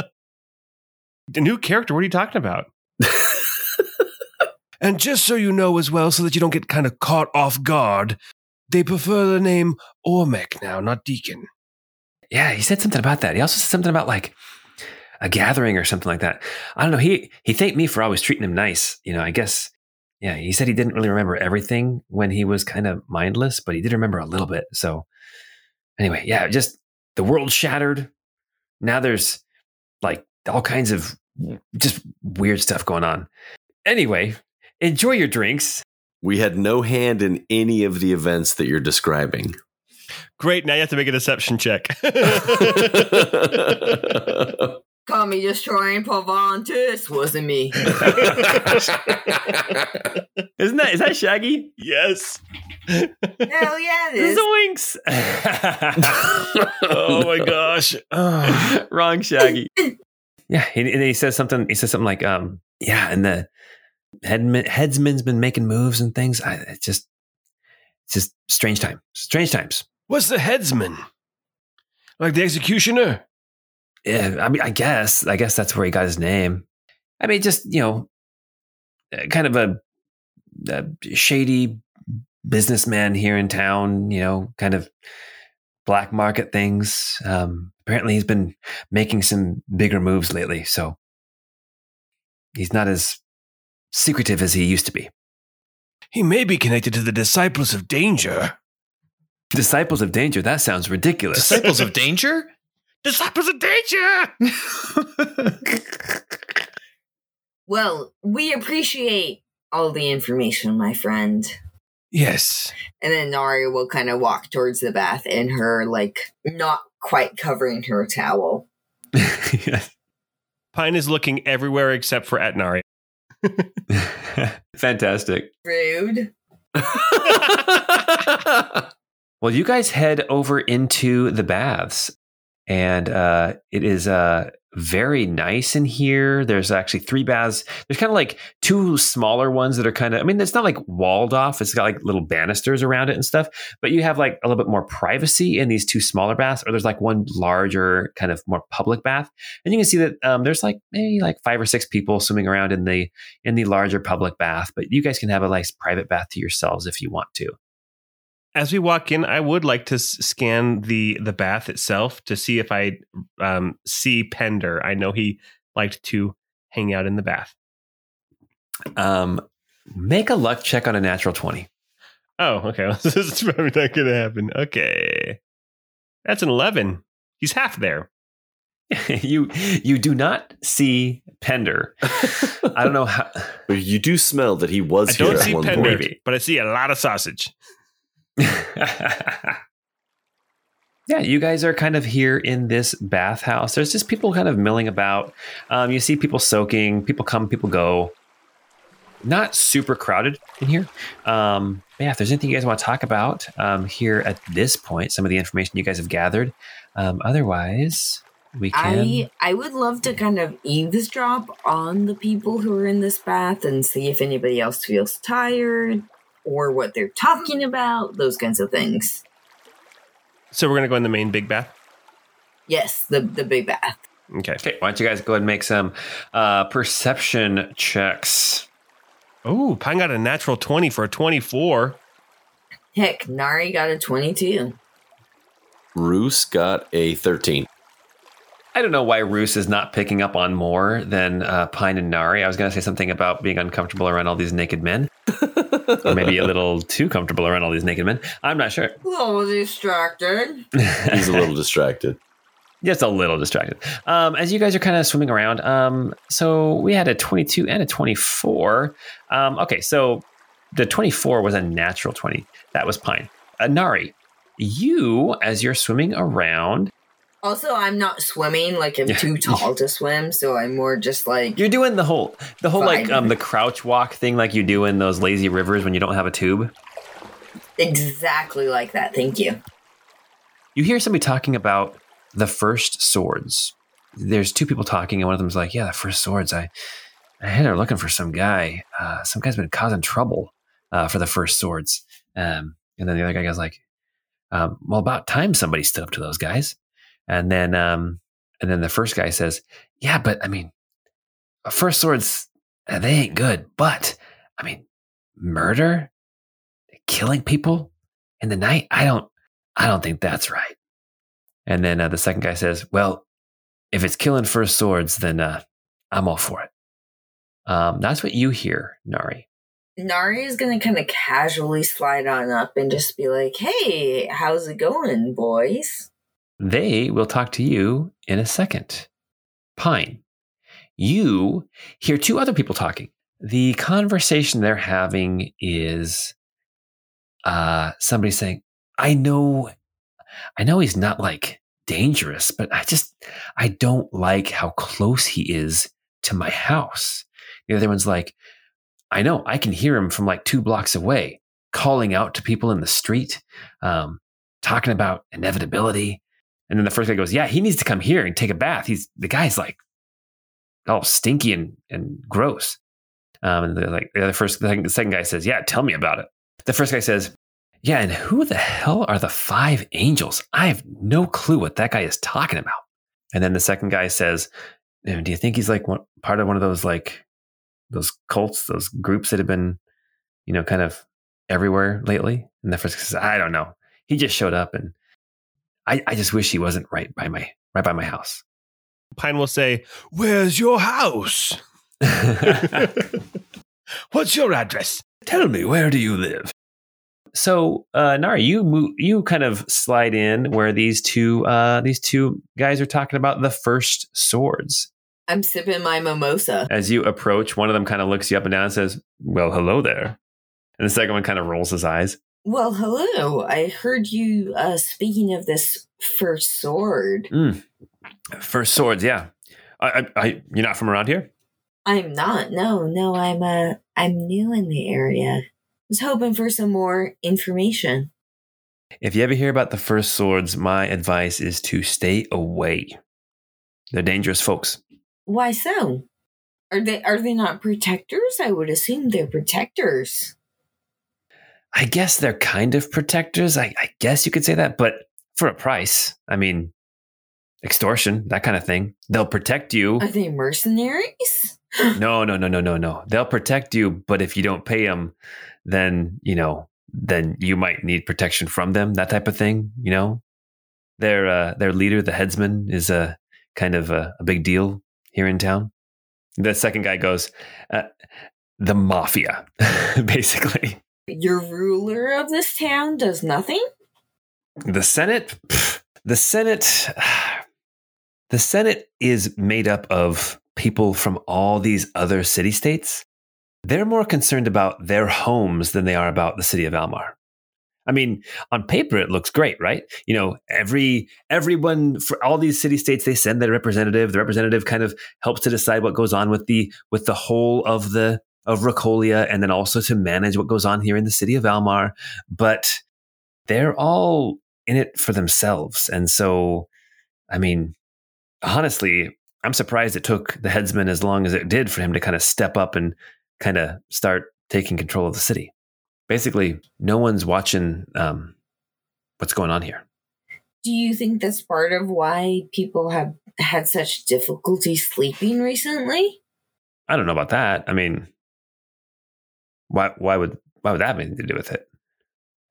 The new character, what are you talking about? And just so you know as well, so that you don't get kind of caught off guard, they prefer the name Ormek now, not Deacon. Yeah, he said something about that. He also said something about like a gathering or something like that. I don't know. He he thanked me for always treating him nice. You know, I guess. Yeah, he said he didn't really remember everything when he was kind of mindless, but he did remember a little bit. So anyway, yeah, just the world shattered. Now there's like all kinds of just weird stuff going on. Anyway, enjoy your drinks. we had no hand in any of the events that you're describing. Great. Now you have to make a deception check. Call me destroying Pavantis wasn't me. Isn't that is that Shaggy? yes. Hell yeah, it is. Zoinks! Oh my gosh. Oh. Wrong Shaggy. yeah, and and he says something. He says something like, um, "Yeah," and the headman, headsman's been making moves and things. I, it's just, it's just strange time. Strange times. What's the headsman? Like the executioner? Yeah, I mean, I guess, I guess that's where he got his name. I mean, just you know, uh, kind of a, a shady businessman here in town. You know, kind of black market things. Um, apparently, he's been making some bigger moves lately, so he's not as secretive as he used to be. He may be connected to the Disciples of Danger. Disciples of Danger. That sounds ridiculous. Disciples of Danger? Disciples of danger! Well, we appreciate all the information, my friend. Yes. And then Nari will kind of walk towards the bath in her, like, not quite covering her towel. Yes. Pine is looking everywhere except for at Nari. Fantastic. Rude. Well, you guys head over into the baths, and uh, it is uh, very nice in here. There's actually three baths. There's kind of like two smaller ones that are kind of, I mean, it's not like walled off. It's got like little banisters around it and stuff, but you have like a little bit more privacy in these two smaller baths, or there's like one larger, kind of more public bath. And you can see that um, there's like maybe like five or six people swimming around in the in the larger public bath, but you guys can have a nice private bath to yourselves if you want to. As we walk in, I would like to s- scan the the bath itself to see if I um, see Pender. I know he liked to hang out in the bath. Um, make a luck check on a natural 20. Oh, okay. this is probably not going to happen. Okay, that's an eleven. He's half there. you you do not see Pender. I don't know how. But you do smell that he was I here don't at see one Pender, point. but I see a lot of sausage. yeah, you guys are kind of here in this bathhouse. There's just people kind of milling about. Um, you see people soaking. People come, people go. Not super crowded in here. Um, yeah, if there's anything you guys want to talk about um, here at this point, some of the information you guys have gathered. Um, otherwise, we can. I I would love to kind of eavesdrop on the people who are in this bath and see if anybody else feels tired or what they're talking about, those kinds of things. So we're going to go in the main big bath. Yes, the the big bath. Okay. Okay, why don't you guys go ahead and make some uh, perception checks? Oh, Pine got a natural twenty for a twenty-four. Heck, Nari got a 22. Roos got a 13. I don't know why Roos is not picking up on more than uh, Pine and Nari. I was going to say something about being uncomfortable around all these naked men, or maybe a little too comfortable around all these naked men. I'm not sure. A little distracted. He's a little distracted. Just a little distracted. Um, as you guys are kind of swimming around, um, so we had a 22 and a 24. Um, okay, so the 24 was a natural 20. That was Pine. Uh, Nari, you, as you're swimming around, Also, I'm not swimming, like I'm too tall to swim, so I'm more just like you're doing the whole, the whole like um, the crouch walk thing, like you do in those lazy rivers when you don't have a tube. exactly like that. Thank you. you hear somebody talking about the first swords. There's two people talking, and one of them's like, "Yeah, the first swords. I, I had her looking for some guy. Uh, some guy's been causing trouble uh, for the first swords." Um, and then the other guy goes like, um, "Well, about time somebody stood up to those guys." And then, um, and then the first guy says, "Yeah, but I mean, first swords uh, they ain't good. But I mean, murder, killing people in the night. I don't, I don't think that's right." And then uh, the second guy says, "Well, if it's killing first swords, then uh, I'm all for it." Um, that's what you hear, Nari. Nari is gonna kind of casually slide on up and just be like, "Hey, how's it going, boys?" They will talk to you in a second. Pine, you hear two other people talking. The conversation they're having is uh, somebody saying, "I know, I know he's not like dangerous, but I just I don't like how close he is to my house." The other one's like, "I know, I can hear him from like two blocks away, calling out to people in the street, um, talking about inevitability." And then the first guy goes, "Yeah, he needs to come here and take a bath. He's the guy's like all stinky and and gross." Um, and like the first, the second, guy says, "Yeah, tell me about it." The first guy says, "Yeah, and who the hell are the five angels? I have no clue what that guy is talking about." And then the second guy says, "Eh, "Do you think he's like one, part of one of those like those cults, those groups that have been, you know, kind of everywhere lately?" And the first guy says, "I don't know. He just showed up, and I, I just wish he wasn't right by my right by my house." Pine will say, Where's your house? What's your address? Tell me, where do you live? so uh, Nari, you mo- you kind of slide in where these two uh, these two guys are talking about the first swords. I'm sipping my mimosa. As you approach, one of them kind of looks you up and down and says, "Well, hello there," and the second one kind of rolls his eyes. Well, hello. I heard you uh, speaking of this first sword. Mm. First swords, yeah. I, I, I, you're not from around here. I'm not. No, no. I'm uh, I'm new in the area. I Was hoping for some more information. If you ever hear about the first swords, my advice is to stay away. They're dangerous folks. Why so? Are they are they not protectors? I would assume they're protectors. I guess they're kind of protectors. I, I guess you could say that, but for a price. I mean, extortion, that kind of thing. They'll protect you. Are they mercenaries? No, no, no, no, no, no. They'll protect you, but if you don't pay them, then you know, then you might need protection from them. That type of thing. You know, their uh, their leader, the headsman, is a kind of a, a big deal here in town. The second guy goes, uh, the mafia, basically. Your ruler of this town does nothing? The Senate, the Senate, the Senate is made up of people from all these other city states. They're more concerned about their homes than they are about the city of Almar. I mean, on paper it looks great, right? You know, every everyone for all these city states they send their representative. The representative kind of helps to decide what goes on with the with the whole of the of Racolia, and then also to manage what goes on here in the city of Almar. But they're all in it for themselves, and so, I mean, honestly, I'm surprised it took the headsman as long as it did for him to kind of step up and kind of start taking control of the city basically no one's watching um, what's going on here. Do you think that's part of why people have had such difficulty sleeping recently? I don't know about that. I mean, why why would why would that have anything to do with it?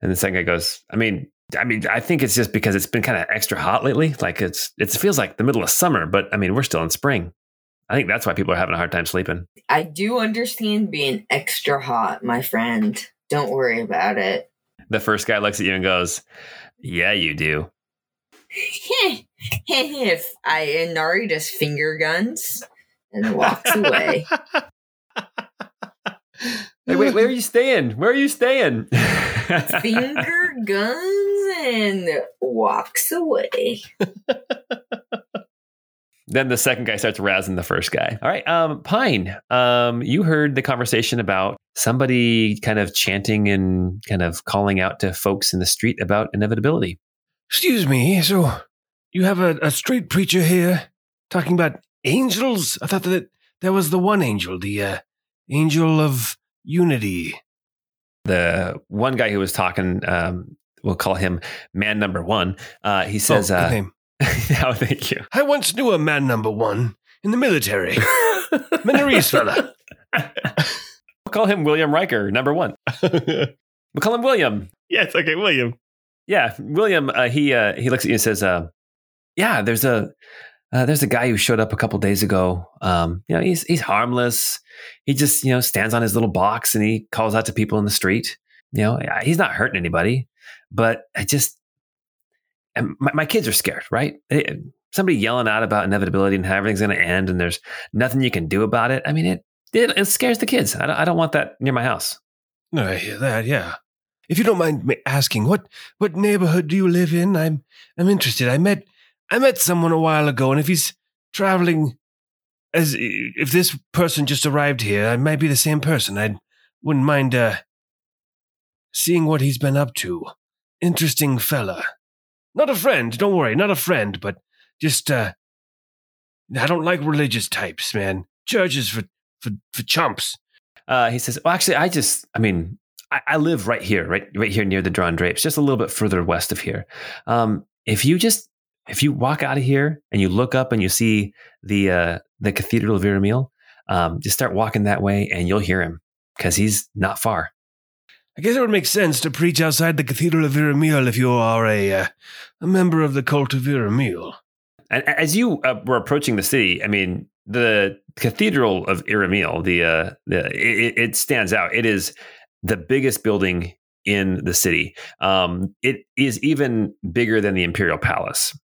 And the second guy goes, I mean, I mean, I think it's just because it's been kind of extra hot lately. Like it's it feels like the middle of summer, but I mean, we're still in spring. I think that's why people are having a hard time sleeping. I do understand being extra hot, my friend. Don't worry about it. The first guy looks at you and goes, Yeah, you do. if I and Nari just finger guns and walks away. Hey, wait, where are you staying? Where are you staying? finger guns and walks away. then the second guy starts razzing the first guy. All right, um, Pine, um, you heard the conversation about somebody kind of chanting and kind of calling out to folks in the street about inevitability. Excuse me, so you have a, a street preacher here talking about angels? I thought that there was the one angel, the uh, angel of unity. The one guy who was talking, um, we'll call him man number one. Uh, he says, oh, good uh, name. oh, thank you. I once knew a man number one in the military. Minarese fella. We'll call him William Riker, number one. We'll call him William. Yes, okay, William. Yeah, William. Uh, he uh, he looks at you and says, uh, "Yeah, there's a uh, there's a guy who showed up a couple days ago. Um, you know, he's he's harmless. He just you know stands on his little box and he calls out to people in the street. You know, he's not hurting anybody, but I just my, my kids are scared. Right? It- somebody yelling out about inevitability and how everything's going to end and there's nothing you can do about it. I mean, it it, it scares the kids. I don't, I don't want that near my house. No, I hear that, yeah. If you don't mind me asking, what what neighborhood do you live in? I'm I'm interested. I met I met someone a while ago, and if he's traveling as if this person just arrived here, I might be the same person. I wouldn't mind uh seeing what he's been up to. Interesting fella. Not a friend, don't worry, not a friend, but just uh I don't like religious types, man. Churches for for for chumps. Uh, he says, "Well, actually, I just, I mean, I, I live right here, right, right here near the Drawn Drapes, just a little bit further west of here. Um, if you just, if you walk out of here and you look up and you see the uh, the Cathedral of Iramil, um, just start walking that way, and you'll hear him because he's not far. I guess it would make sense to preach outside the Cathedral of Iramil if you are a uh, a member of the cult of Iramil. And as you uh, were approaching the city, I mean, the Cathedral of Iramil, the uh, the it, it stands out. It is the biggest building in the city. Um, it is even bigger than the Imperial Palace.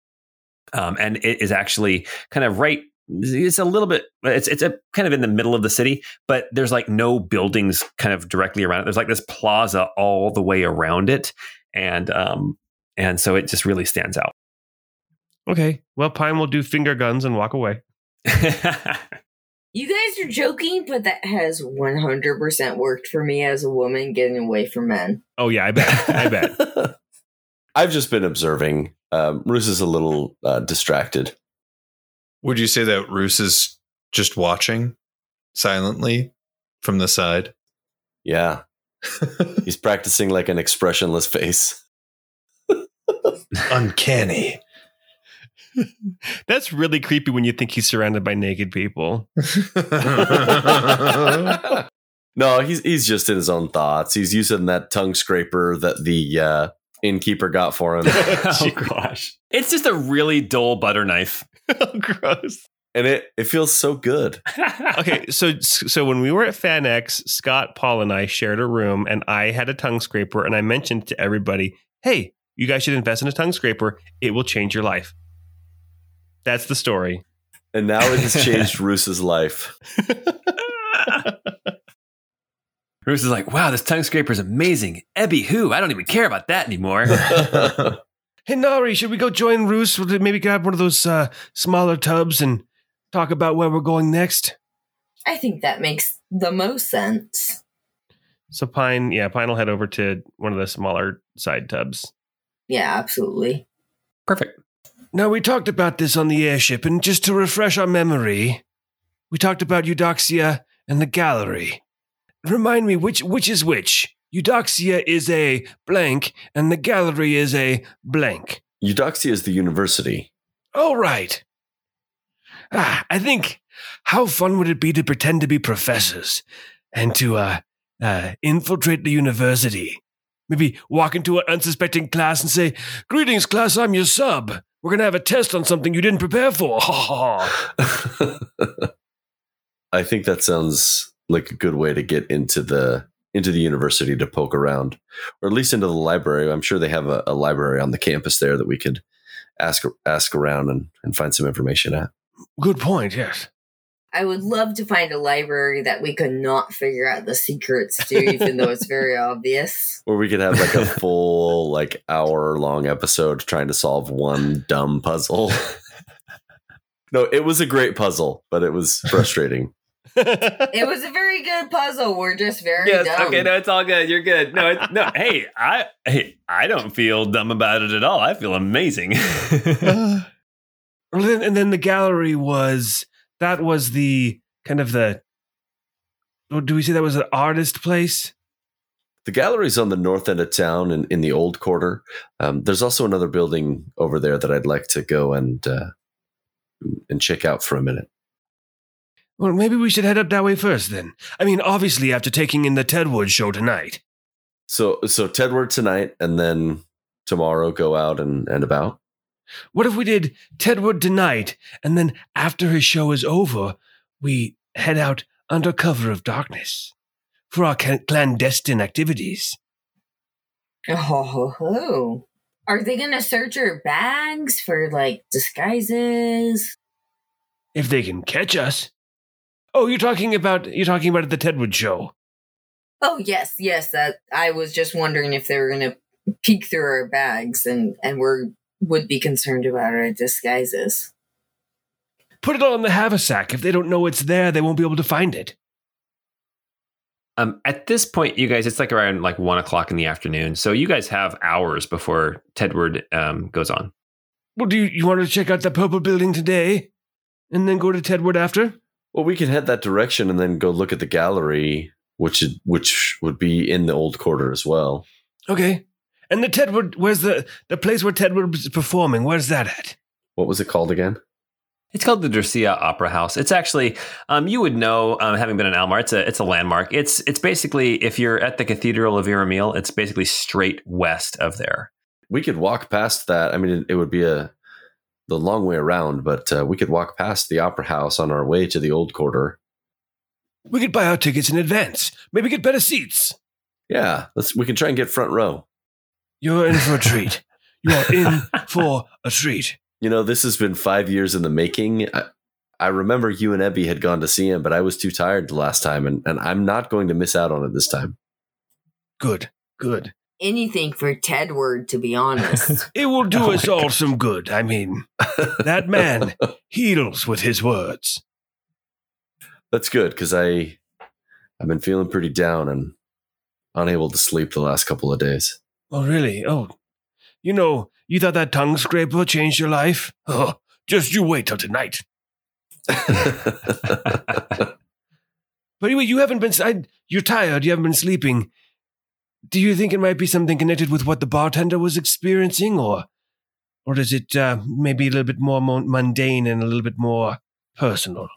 Um, and it is actually kind of right it's a little bit it's it's a kind of in the middle of the city but there's like no buildings kind of directly around it there's like this plaza all the way around it and um and so it just really stands out Okay. Well, Pine will do finger guns and walk away. You guys are joking, but that has 100% worked for me as a woman getting away from men. Oh yeah, I bet. I bet. I've just been observing. Um, Roos is a little uh, distracted. Would you say that Roos is just watching silently from the side? Yeah, he's practicing like an expressionless face. Uncanny. That's really creepy when you think he's surrounded by naked people. no, he's he's just in his own thoughts. He's using that tongue scraper that the uh, innkeeper got for him, oh gosh it's just a really dull butter knife oh, gross. and it it feels so good. Okay, so so when we were at FanX, Scott, Paul, and I shared a room, and I had a tongue scraper, and I mentioned to everybody, "Hey, you guys should invest in a tongue scraper. It will change your life." That's the story. And now it has changed Roos's life. Bruce is like, wow, this tongue scraper is amazing. Ebby, who? I don't even care about that anymore. Hey, Nari, should we go join Roos? Maybe grab one of those uh, smaller tubs and talk about where we're going next? I think that makes the most sense. So Pine, yeah, Pine will head over to one of the smaller side tubs. Yeah, absolutely. Perfect. Now, we talked about this on the airship, and just to refresh our memory, we talked about Eudoxia and the gallery. Remind me, which, which is which? Eudoxia is a blank, and the gallery is a blank. Eudoxia is the university. Oh, right. Ah, I think how fun would it be to pretend to be professors and to uh, uh, infiltrate the university? Maybe walk into an unsuspecting class and say, Greetings, class, I'm your sub. We're going to have a test on something you didn't prepare for. Ha ha ha. I think that sounds like a good way to get into the into the university to poke around, or at least into the library. I'm sure they have a, a library on the campus there that we could ask ask around and, and find some information at. Good point, yes. I would love to find a library that we could not figure out the secrets to, even though it's very obvious. Or we could have like a full like hour long episode trying to solve one dumb puzzle. no, it was a great puzzle, but it was frustrating. It was a very good puzzle. We're just very yes. dumb. Okay. No, it's all good. You're good. No. It's, no. Hey, I. Hey, I don't feel dumb about it at all. I feel amazing. Well, then- And then the gallery was that was the kind of the. oh, Do we say that was an artist place? The gallery's on the north end of town in, in the old quarter. Um, there's also another building over there that I'd like to go and uh, and check out for a minute. Well, maybe we should head up that way first then. I mean, obviously after taking in the Tedwood show tonight. So so Tedward tonight, and then tomorrow go out and, and about. What if we did Tedwood tonight, and then after his show is over, we head out under cover of darkness for our ca- clandestine activities? Oh, ho, ho. Are they going to search our bags for like disguises? If they can catch us. Oh, you're talking about you're talking about the Tedwood show. Oh, yes, yes. That I was just wondering if they were going to peek through our bags and and we're would be concerned about our disguises. Put it all in the haversack. If they don't know it's there, they won't be able to find it. um, at this point, you guys, it's like around like one o'clock in the afternoon. So you guys have hours before Tedward um, goes on. Well, do you, you want to check out the purple building today, and then go to Tedwood after? Well, we can head that direction and then go look at the gallery, which is, which would be in the old quarter as well. Okay. And the Tedwood, where's the the place where Tedwood was performing? Where's that at? What was it called again? It's called the Dercia Opera House. It's actually, um, you would know, um, having been in Almar, it's a it's a landmark. It's it's basically if you're at the Cathedral of Iramil, it's basically straight west of there. We could walk past that. I mean, it, it would be a the long way around, but uh, we could walk past the opera house on our way to the old quarter. We could buy our tickets in advance. Maybe get better seats. Yeah, let's. We can try and get front row. You're in for a treat. You are in for a treat. You know, this has been five years in the making. I, I remember you and Ebby had gone to see him, but I was too tired the last time, and, and I'm not going to miss out on it this time. Good, good. Anything for Tedward, to be honest. It will do Oh us all God. some good. I mean, that man heals with his words. That's good because I I've been feeling pretty down and unable to sleep the last couple of days. Oh, really? Oh, you know, you thought that tongue scraper changed your life? Oh, just you wait till tonight. But anyway, you haven't been. I, you're tired. You haven't been sleeping. Do you think it might be something connected with what the bartender was experiencing, or, or is it uh, maybe a little bit more mundane and a little bit more personal?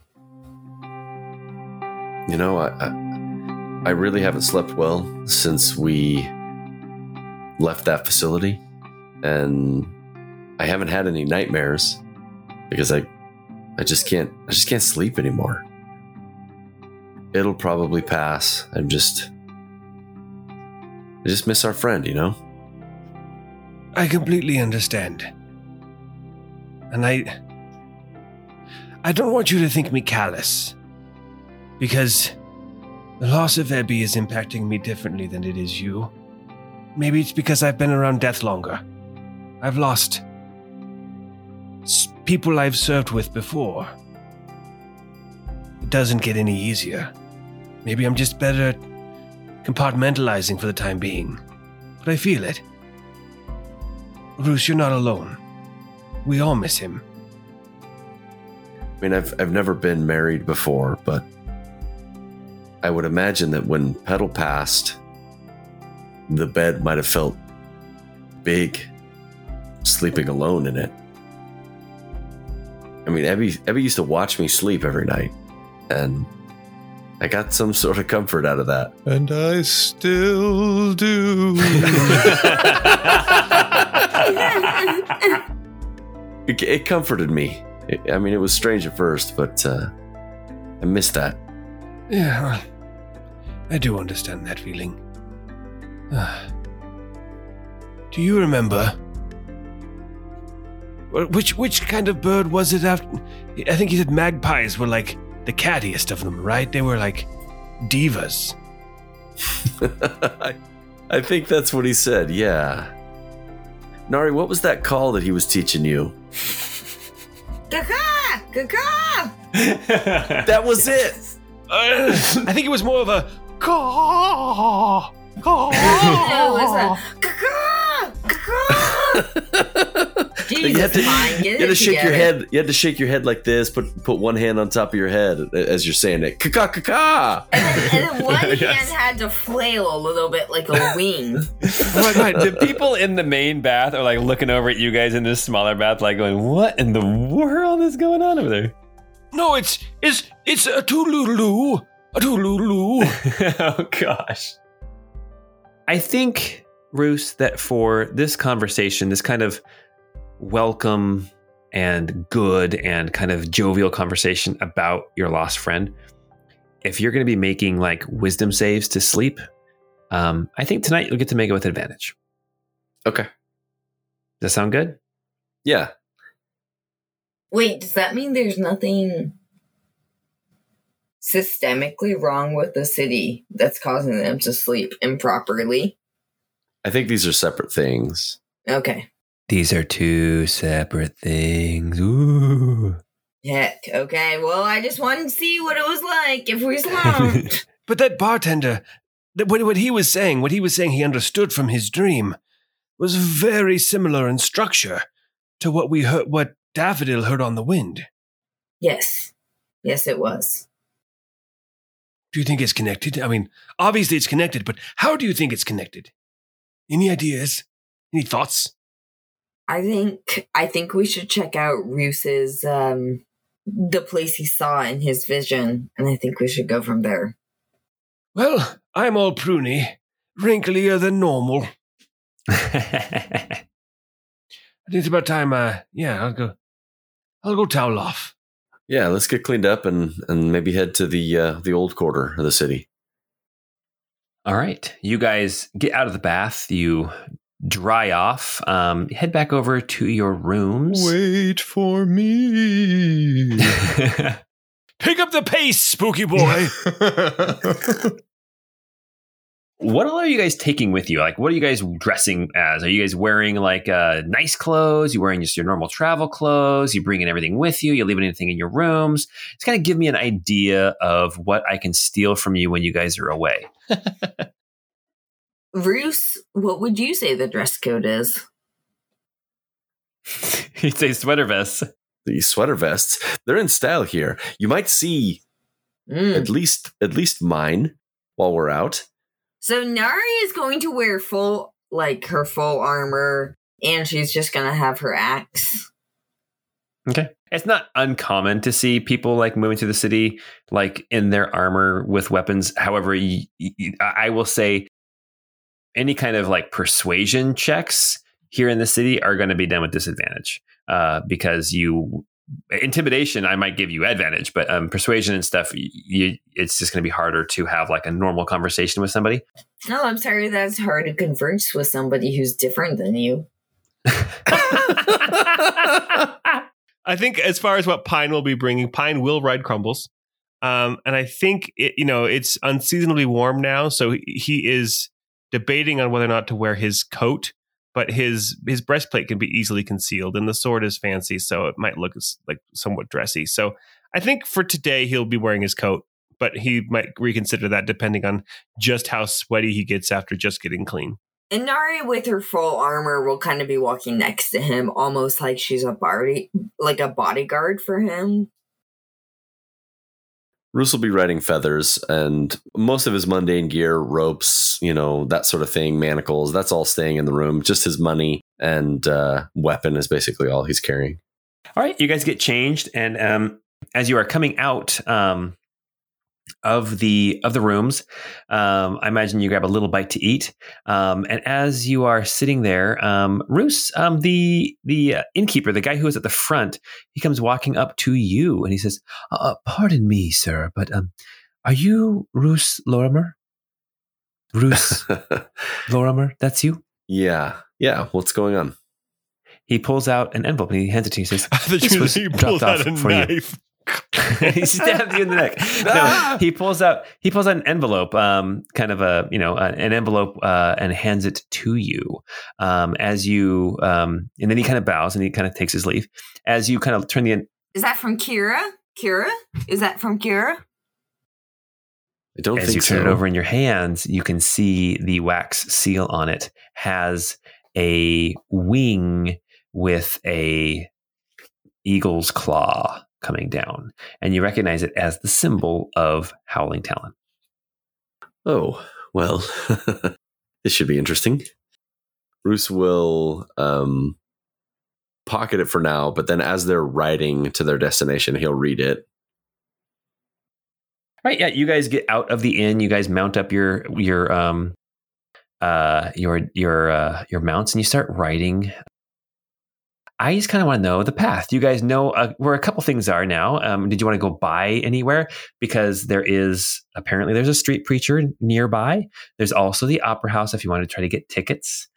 you know, I, I I really haven't slept well since we left that facility, and I haven't had any nightmares because I I just can't I just can't sleep anymore. It'll probably pass. I'm just I just miss our friend, you know. I completely understand. And I I don't want you to think me callous. Because the loss of Ebby is impacting me differently than it is you. Maybe it's because I've been around death longer. I've lost people I've served with before. It doesn't get any easier. Maybe I'm just better at compartmentalizing for the time being. But I feel it. Bruce, you're not alone. We all miss him. I mean, I've I've never been married before, but I would imagine that when Petal passed, the bed might have felt big, sleeping alone in it. I mean, Ebby Ebby used to watch me sleep every night, and I got some sort of comfort out of that. And I still do. It, it comforted me. It- I mean, it was strange at first, but uh, I missed that. Yeah, I do understand that feeling. Ah. do you remember? Wh- Which which kind of bird was it? After I think you said magpies were like the cattiest of them, right? They were like divas. I, I think that's what he said. Yeah. Nari, what was that call that he was teaching you? Kaka! Kaka! That was it. Uh, I think it was more of a caw, caw. it was a Kaka! Kaka! You Jesus, had to, you had to shake your head. You had to shake your head like this. Put put one hand on top of your head as you're saying it. Ka ka ka. And then, and then one Yes. hand had to flail a little bit like a wing. Right, right. The people in the main bath are like looking over at you guys in this smaller bath, like going, "What in the world is going on over there?" No, it's it's it's a tululu, a tululu. oh gosh. I think, Roos, that for this conversation, this kind of welcome and good and kind of jovial conversation about your lost friend, if you're going to be making like wisdom saves to sleep, um, I think tonight you'll get to make it with advantage. Okay. Does that sound good? Yeah. Wait, does that mean there's nothing systemically wrong with the city that's causing them to sleep improperly? I think these are separate things. Okay. These are two separate things. Ooh. Heck, okay. Well, I just wanted to see what it was like if we slumped. But that bartender, that what, what he was saying, what he was saying he understood from his dream, was very similar in structure to what we heard, what Daffodil heard on the wind. yes. Yes, it was. Do you think it's connected? I mean, obviously it's connected, but how do you think it's connected? Any ideas? Any thoughts? I think I think we should check out Roos's um the place he saw in his vision, and I think we should go from there. Well, I'm all pruny, wrinklier than normal. I think it's about time. Uh, yeah, I'll go. I'll go towel off. Yeah. Let's get cleaned up and and maybe head to the uh, the old quarter of the city. All right. You guys get out of the bath. You dry off. Um, head back over to your rooms. Wait for me. Pick up the pace, spooky boy. what all are you guys taking with you? Like, what are you guys dressing as? Are you guys wearing like uh, nice clothes? You wearing just your normal travel clothes? You bringing everything with you? You leaving anything in your rooms? It's kind of give me an idea of what I can steal from you when you guys are away. Roos, what would you say the dress code is? He'd say sweater vests. These sweater vests, they're in style here. You might see Mm. at least at least mine while we're out. So Nari is going to wear full, like her full armor, and she's just gonna have her axe. Okay. It's not uncommon to see people like moving to the city, like in their armor with weapons. However, y- y- I will say any kind of like persuasion checks here in the city are going to be done with disadvantage uh, because you intimidation I might give you advantage, but um, persuasion and stuff, y- you, it's just going to be harder to have like a normal conversation with somebody. No, I'm sorry, that's hard to converse with somebody who's different than you. I think as far as what Pine will be bringing, Pine will ride Crumbles. Um, and I think it, you know it's unseasonably warm now, so he- he is debating on whether or not to wear his coat. But his his breastplate can be easily concealed, and the sword is fancy, so it might look like somewhat dressy. So I think for today he'll be wearing his coat, but he might reconsider that depending on just how sweaty he gets after just getting clean. And Nari, with her full armor, will kind of be walking next to him, almost like she's a body, like a bodyguard for him. Roos will be riding feathers and most of his mundane gear, ropes, you know, that sort of thing, manacles, that's all staying in the room. Just his money and uh, weapon is basically all he's carrying. All right, you guys get changed, and um, as you are coming out um, of the of the rooms, um, I imagine you grab a little bite to eat. Um, and as you are sitting there, um, Roos, um, the the uh, innkeeper, the guy who is at the front, he comes walking up to you, and he says, uh, "Pardon me, sir, but um, are you Roos Lorimer? Roos Lorimer, that's you." yeah. Yeah. What's going on? He pulls out an envelope and he hands it to you. He says, I thought This was he dropped pulled out off a for you. Knife. he stabs you in the neck. No, he pulls out he pulls out an envelope, um, kind of a you know uh, an envelope, uh, and hands it to you. Um, as you um, and then he kind of bows and he kind of takes his leave. As you kind of turn the en- Is that from Kira? Kira? Is that from Kira? I don't as think you turn so. it over in your hands, you can see the wax seal on it has a wing with a eagle's claw coming down, and you recognize it as the symbol of Howling Talon. Oh, well, this should be interesting. Bruce will um, pocket it for now, but then as they're riding to their destination, he'll read it. Right. Yeah. You guys get out of the inn. You guys mount up your your um uh your your uh your mounts and you start riding. I just kind of want to know the path. Do You guys know uh, where a couple things are now. Um, did you want to go by anywhere? Because there is apparently there's a street preacher nearby. There's also the opera house if you want to try to get tickets.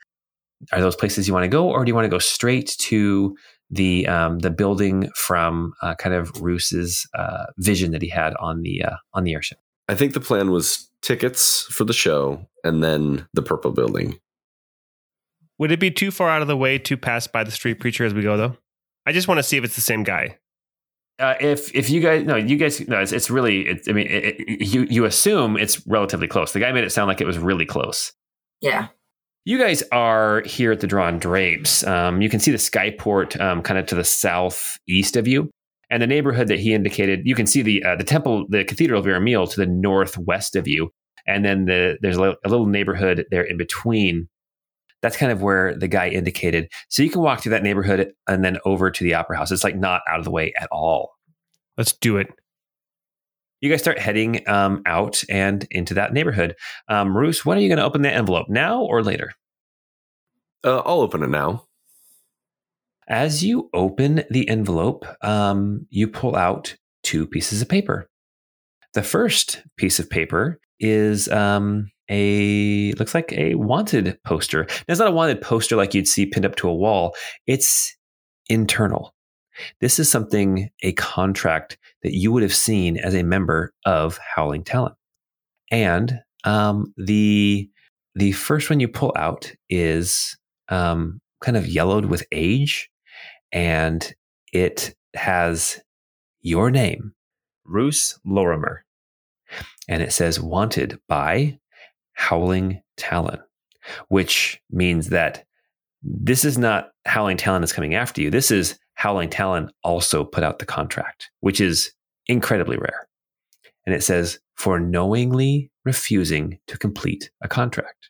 Are those places you want to go, or do you want to go straight to the um, the building from uh, kind of Roos's uh, vision that he had on the uh, on the airship. I think the plan was tickets for the show and then the purple building. Would it be too far out of the way to pass by the street preacher as we go, though? I just want to see if it's the same guy. Uh, if if you guys no, you guys no, it's, it's really. It's, I mean, it, it, you you assume it's relatively close. The guy made it sound like it was really close. Yeah. You guys are here at the Drawn Drapes. Um, you can see the skyport um, kind of to the southeast of you, and the neighborhood that he indicated. You can see the uh, the temple, the Cathedral of Aramil to the northwest of you, and then the there's a little neighborhood there in between. That's kind of where the guy indicated. So you can walk through that neighborhood and then over to the Opera House. It's like not out of the way at all. Let's do it. You guys start heading um, out and into that neighborhood. Um, Roos, when are you going to open that envelope? Now or later? Uh, I'll open it now. As you open the envelope, um, you pull out two pieces of paper. The first piece of paper is um, a looks like a wanted poster. Now, it's not a wanted poster like you'd see pinned up to a wall. It's internal. This is something a contract that you would have seen as a member of Howling Talon. And um, the the first one you pull out is um, kind of yellowed with age, and it has your name, Roos Lorimer, and it says "Wanted by Howling Talon," which means that this is not Howling Talon that's coming after you. This is Howling Talon also put out the contract, which is incredibly rare. And it says, for knowingly refusing to complete a contract,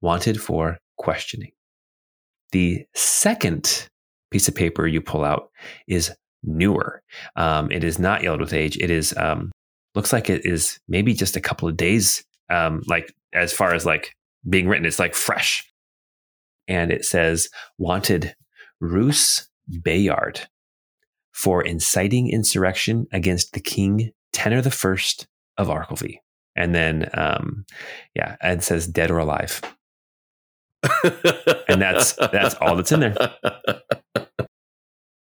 wanted for questioning. The second piece of paper you pull out is newer. Um, it is not yellowed with age. It is um, looks like it is maybe just a couple of days. Um, like as far as like being written, it's like fresh. And it says wanted Roos Bayard for inciting insurrection against the king Tenor the First of Arkelvy. And then, um, yeah, it says dead or alive. And that's- that's all that's in there.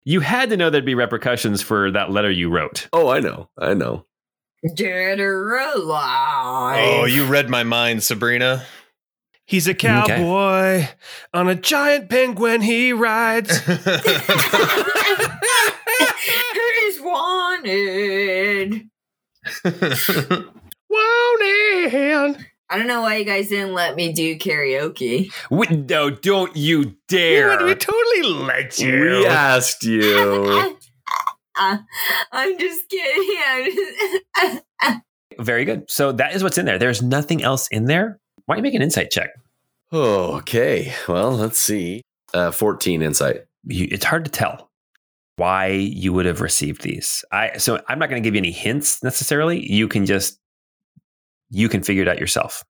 You had to know there'd be repercussions for that letter you wrote. Oh, I know. I know. Dead or alive. Oh, you read my mind, Sabrina. He's a cowboy on a giant penguin he rides. He's wanted. Wanted. I don't know why you guys didn't let me do karaoke. We, no, don't you dare. We totally let you. We asked you. Uh, I'm just kidding. Very good. So that is what's in there. There's nothing else in there. Why don't you make an insight check? Oh, okay. Well, let's see. Uh, 14 insight. You, it's hard to tell why you would have received these. I so I'm not going to give you any hints necessarily. You can just you can figure it out yourself.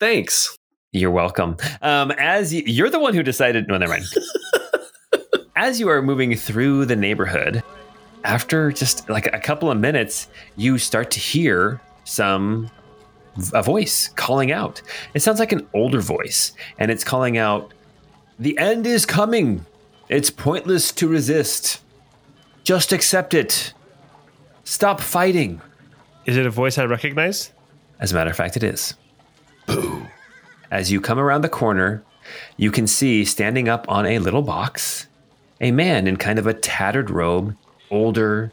Thanks. You're welcome. Um, as you, you're the one who decided, no, never mind. as you are moving through the neighborhood, after just like a couple of minutes, you start to hear some a voice calling out. It sounds like an older voice, and it's calling out, "The end is coming. It's pointless to resist. Just accept it. Stop fighting." Is it a voice I recognize? As a matter of fact, it is. Boo. As you come around the corner, you can see standing up on a little box a man in kind of a tattered robe, older,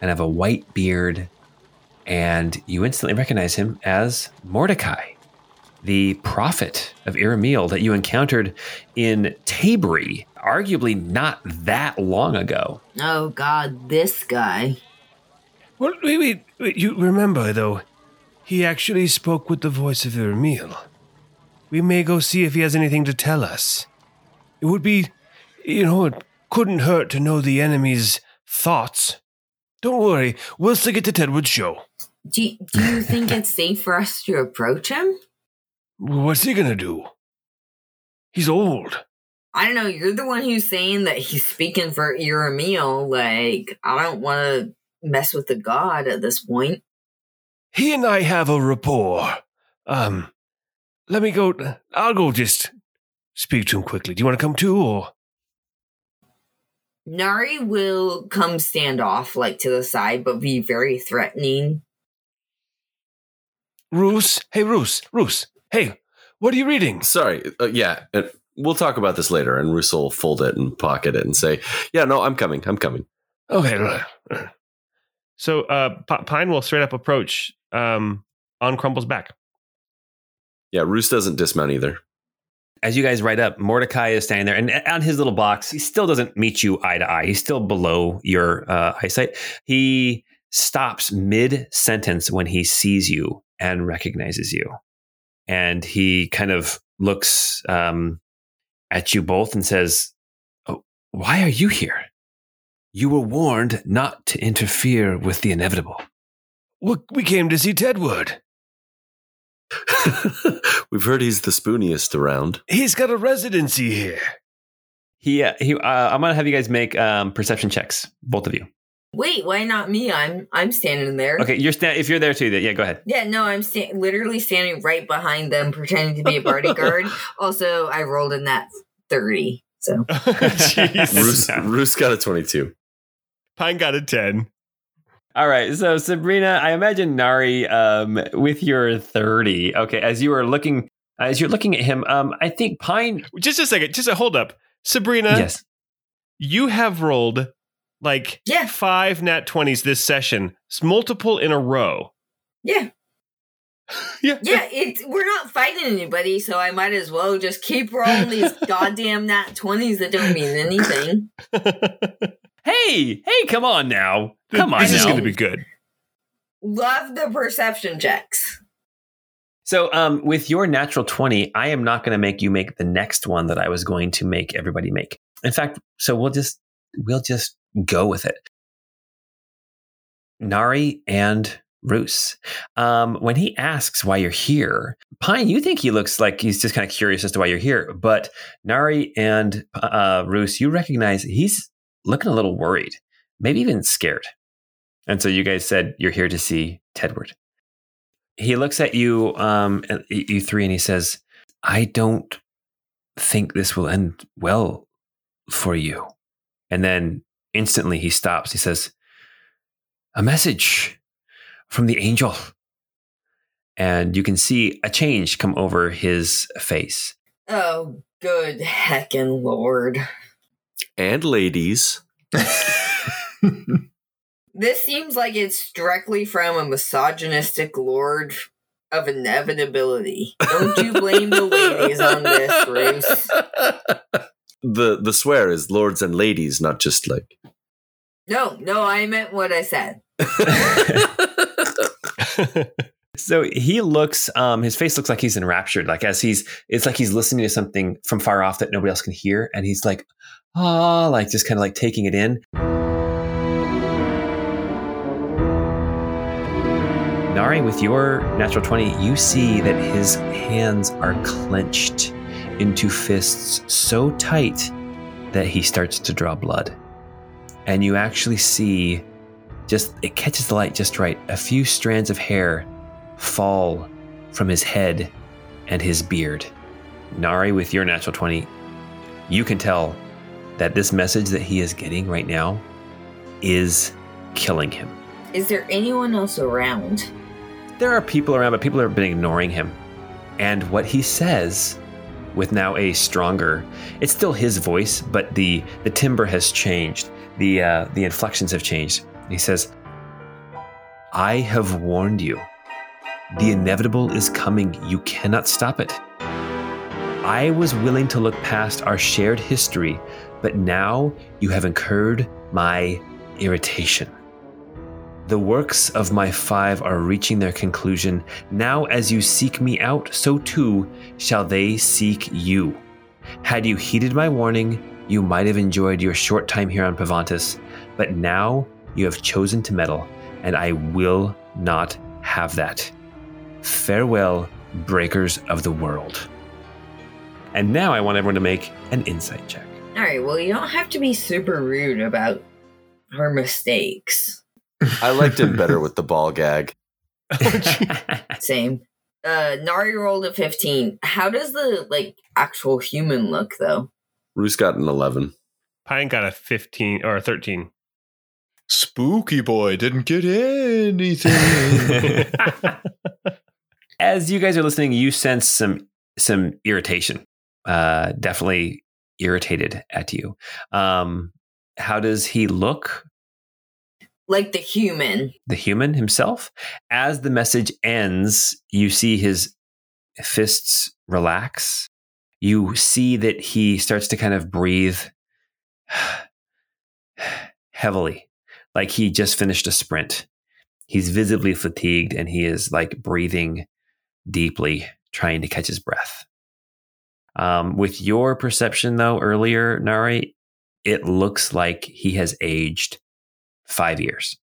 and have a white beard. And you instantly recognize him as Mordecai, the prophet of Iramil that you encountered in Tabri, arguably not that long ago. oh God, this guy. Well, wait, wait, wait. You remember, though, he actually spoke with the voice of Ermil. We may go see if he has anything to tell us. It would be, you know, it couldn't hurt to know the enemy's thoughts. Don't worry, we'll stick it to Tedwood's show. Do, do you think it's safe for us to approach him? What's he gonna do? He's old. I don't know. You're the one who's saying that he's speaking for Iramil. Like, I don't want to mess with the god at this point. He and I have a rapport. Um, let me go. I'll go just speak to him quickly. Do you want to come too, or? Nari will come stand off, like to the side, but be very threatening. Roos? Hey, Roos. Roos. Hey, what are you reading? Sorry. Uh, yeah. uh, We'll talk about this later. And Russell will fold it and pocket it and say, Yeah, no, I'm coming. I'm coming. Okay. So uh, P- Pine will straight up approach um, on Crumble's back. Yeah, Roos doesn't dismount either. As you guys write up, Mordecai is standing there, and on his little box, he still doesn't meet you eye to eye. He's still below your uh, eyesight. He stops mid sentence when he sees you and recognizes you, and he kind of looks um, at you both and says, oh, "Why are you here? You were warned not to interfere with the inevitable." We came to see Tedwood. We've heard he's the spooniest around. He's got a residency here. He, uh, he. Uh, I'm gonna have you guys make um, perception checks, both of you. Wait, why not me? I'm I'm standing there. Okay, you're sta- if you're there too. Yeah, go ahead. Yeah, no, I'm sta- literally standing right behind them, pretending to be a bodyguard. also, I rolled in that thirty. So Jeez. Roos, Roos got a 22. Pine got a 10. All right, so Sabrina, I imagine Nari, um, with your thirty. Okay, as you are looking, as you're looking at him, um, I think Pine. Just a second. Just a hold up. Sabrina, yes. you have rolled like Yeah. five nat 20s this session, It's multiple in a row. yeah, Yeah. yeah. It we're not fighting anybody, so I might as well just keep rolling these goddamn nat twenties that don't mean anything. Hey, hey, come on now, come on now. this is going to be good. Love the perception checks. So, um, with your natural 20, I am not going to make you make the next one that I was going to make everybody make. In fact, so we'll just we'll just go with it. Nari and Roos. Um, when he asks why you're here, Pine, you think he looks like he's just kind of curious as to why you're here. But Nari and uh, Roos, you recognize he's looking a little worried, maybe even scared. And so you guys said you're here to see Tedward he looks at you, um, you three, and he says, "I don't think this will end well for you." And then instantly he stops. He says, "A message from the angel," and you can see a change come over his face. Oh, good heckin' lord! And ladies. This seems like it's directly from a misogynistic lord of inevitability. Don't you blame the ladies on this, Bruce? The the swear is lords and ladies, not just like. No, no, I meant what I said. So he looks, um, his face looks like he's enraptured, like as he's, it's like he's listening to something from far off that nobody else can hear. And he's like, ah, like just kind of like taking it in. Nari, with your natural 20, you see that his hands are clenched into fists so tight that he starts to draw blood. And you actually see just, it catches the light just right. A few strands of hair fall from his head and his beard. Nari, with your natural 20, you can tell that this message that he is getting right now is killing him. Is there anyone else around? There are people around, but people have been ignoring him. And what he says, with now a stronger, it's still his voice, but the the timbre has changed. The uh, the inflections have changed. He says, "I have warned you. The inevitable is coming. You cannot stop it. I was willing to look past our shared history, but now you have incurred my irritation." The works of my five are reaching their conclusion. Now, as you seek me out, so too shall they seek you. Had you heeded my warning, you might have enjoyed your short time here on Pavantis, but now you have chosen to meddle, and I will not have that. Farewell, breakers of the world. And now I want everyone to make an insight check. All right, well, you don't have to be super rude about her mistakes. I liked him better with the ball gag. Same. Uh, Nari rolled a 15. How does the, like, actual human look, though? Roos got an 11. Pine got a 15 or a 13. Spooky boy didn't get anything. As you guys are listening, you sense some some irritation. Uh, definitely irritated at you. Um, how does he look? Like the human. The human himself. As the message ends, you see his fists relax. You see that he starts to kind of breathe heavily, like he just finished a sprint. He's visibly fatigued and he is like breathing deeply, trying to catch his breath. Um, with your perception, though, earlier, Nari, it looks like he has aged five years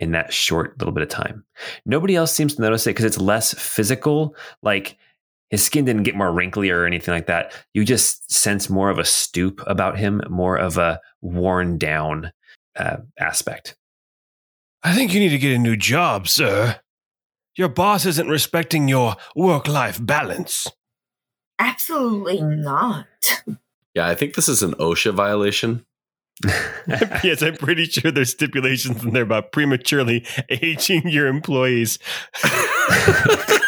in that short little bit of time. Nobody else seems to notice it because it's less physical. Like his skin didn't get more wrinkly or anything like that. You just sense more of a stoop about him, more of a worn down uh, aspect. I think you need to get a new job, sir. Your boss isn't respecting your work life balance. Absolutely not. Yeah, I think this is an OSHA violation. yes, I'm pretty sure there's stipulations in there about prematurely aging your employees.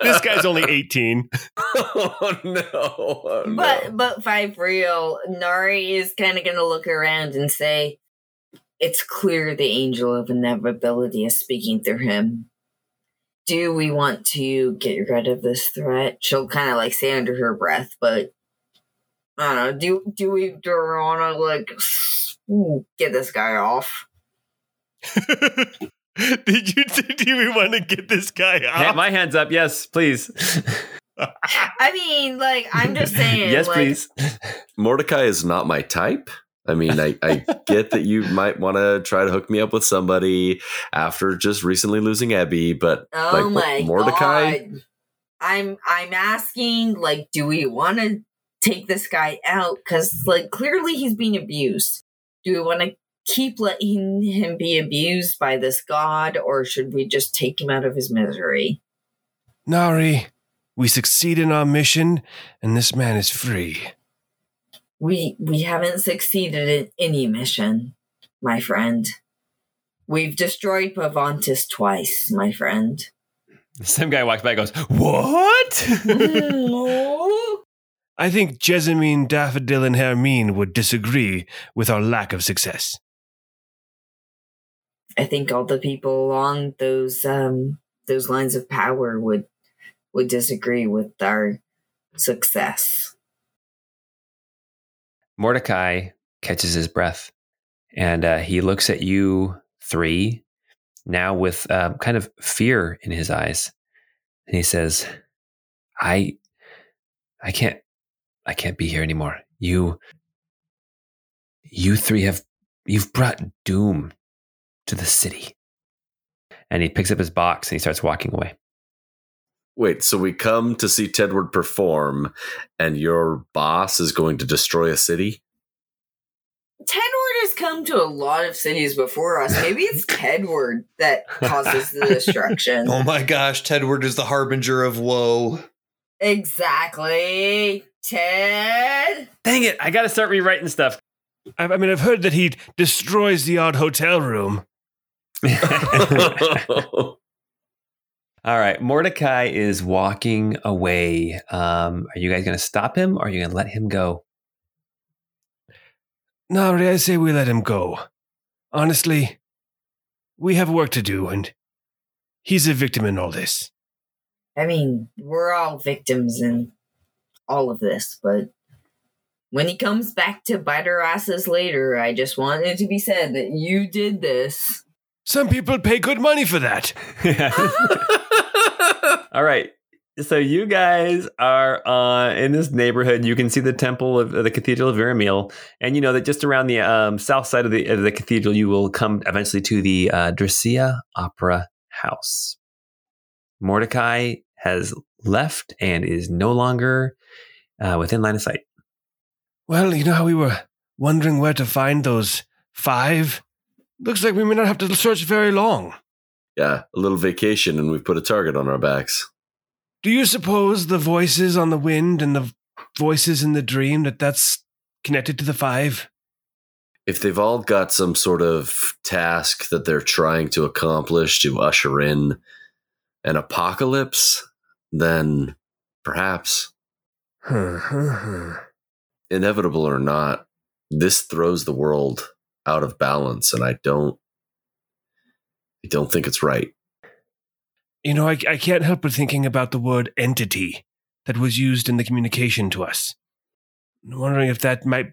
This guy's only 18. oh no! Oh, no. But but five real, Nari is kind of gonna look around and say, "It's clear the angel of inevitability is speaking through him. Do we want to get rid of this threat?" She'll kind of like say under her breath, but I don't know. Do do we do we want to like ooh, get this guy off? Did you do we want to get this guy Hey, off? my hands up. Yes, please. I mean, like I'm just saying. yes, like, please. Mordecai is not my type. I mean, I, I get that you might want to try to hook me up with somebody after just recently losing Ebby, but Oh like my Mordecai, god. I'm I'm asking like do we want to take this guy out cuz like clearly he's being abused. Do we want to keep letting him be abused by this god or should we just take him out of his misery? Nari, we succeed in our mission, and this man is free. We we haven't succeeded in any mission, my friend. We've destroyed Pavantis twice, my friend. Some guy walks by and goes, What? No. I think Jessamine, Daffodil, and Hermine would disagree with our lack of success. I think all the people along those um those lines of power would would disagree with our success. Mordecai catches his breath and uh, he looks at you three now with um, kind of fear in his eyes. And he says, I, I can't, I can't be here anymore. You, you three have, you've brought doom to the city. And he picks up his box and he starts walking away. Wait. So we come to see Tedward perform, and your boss is going to destroy a city. Tedward has come to a lot of cities before us. Maybe it's Tedward that causes the destruction. Oh my gosh, Tedward is the harbinger of woe. exactly. Ted. Dang it. I got to start rewriting stuff. I, I mean, I've heard that he destroys the odd hotel room. All right, Mordecai is walking away. Um, are you guys going to stop him or are you going to let him go? Nari, I say we let him go. Honestly, we have work to do, and he's a victim in all this. I mean, we're all victims in all of this, but when he comes back to bite our asses later, I just want it to be said that you did this. Some people pay good money for that. All right. So you guys are uh, in this neighborhood. You can see the temple of the Cathedral of Iramil, and you know that just around the um, south side of the of the cathedral, you will come eventually to the uh, Opera House. Mordecai has left and is no longer uh, within line of sight. Well, you know how we were wondering where to find those five? Looks like we may not have to search very long. Yeah, a little vacation, and we've put a target on our backs. Do you suppose the voices on the wind and the voices in the dream that that's connected to the five? If they've all got some sort of task that they're trying to accomplish to usher in an apocalypse, then perhaps, inevitable or not, this throws the world out of balance, and I don't, I don't think it's right. You know, I, I can't help but thinking about the word entity that was used in the communication to us. I'm wondering if that might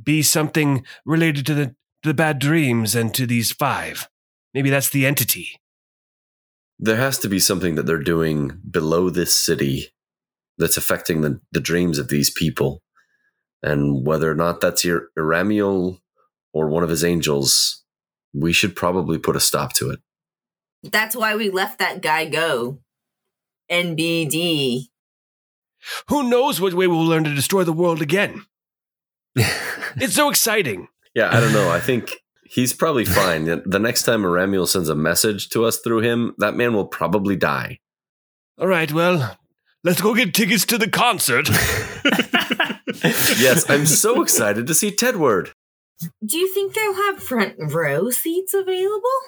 be something related to the, the bad dreams and to these five. Maybe that's the entity. There has to be something that they're doing below this city that's affecting the, the dreams of these people. And whether or not that's Ir- Iramiel or one of his angels, we should probably put a stop to it. That's why we left that guy go. NBD. Who knows what way we'll learn to destroy the world again? It's so exciting. Yeah, I don't know. I think he's probably fine. The next time Aramuel sends a message to us through him, that man will probably die. All right, well, let's go get tickets to the concert. Yes, I'm so excited to see Tedward. Do you think they'll have front row seats available?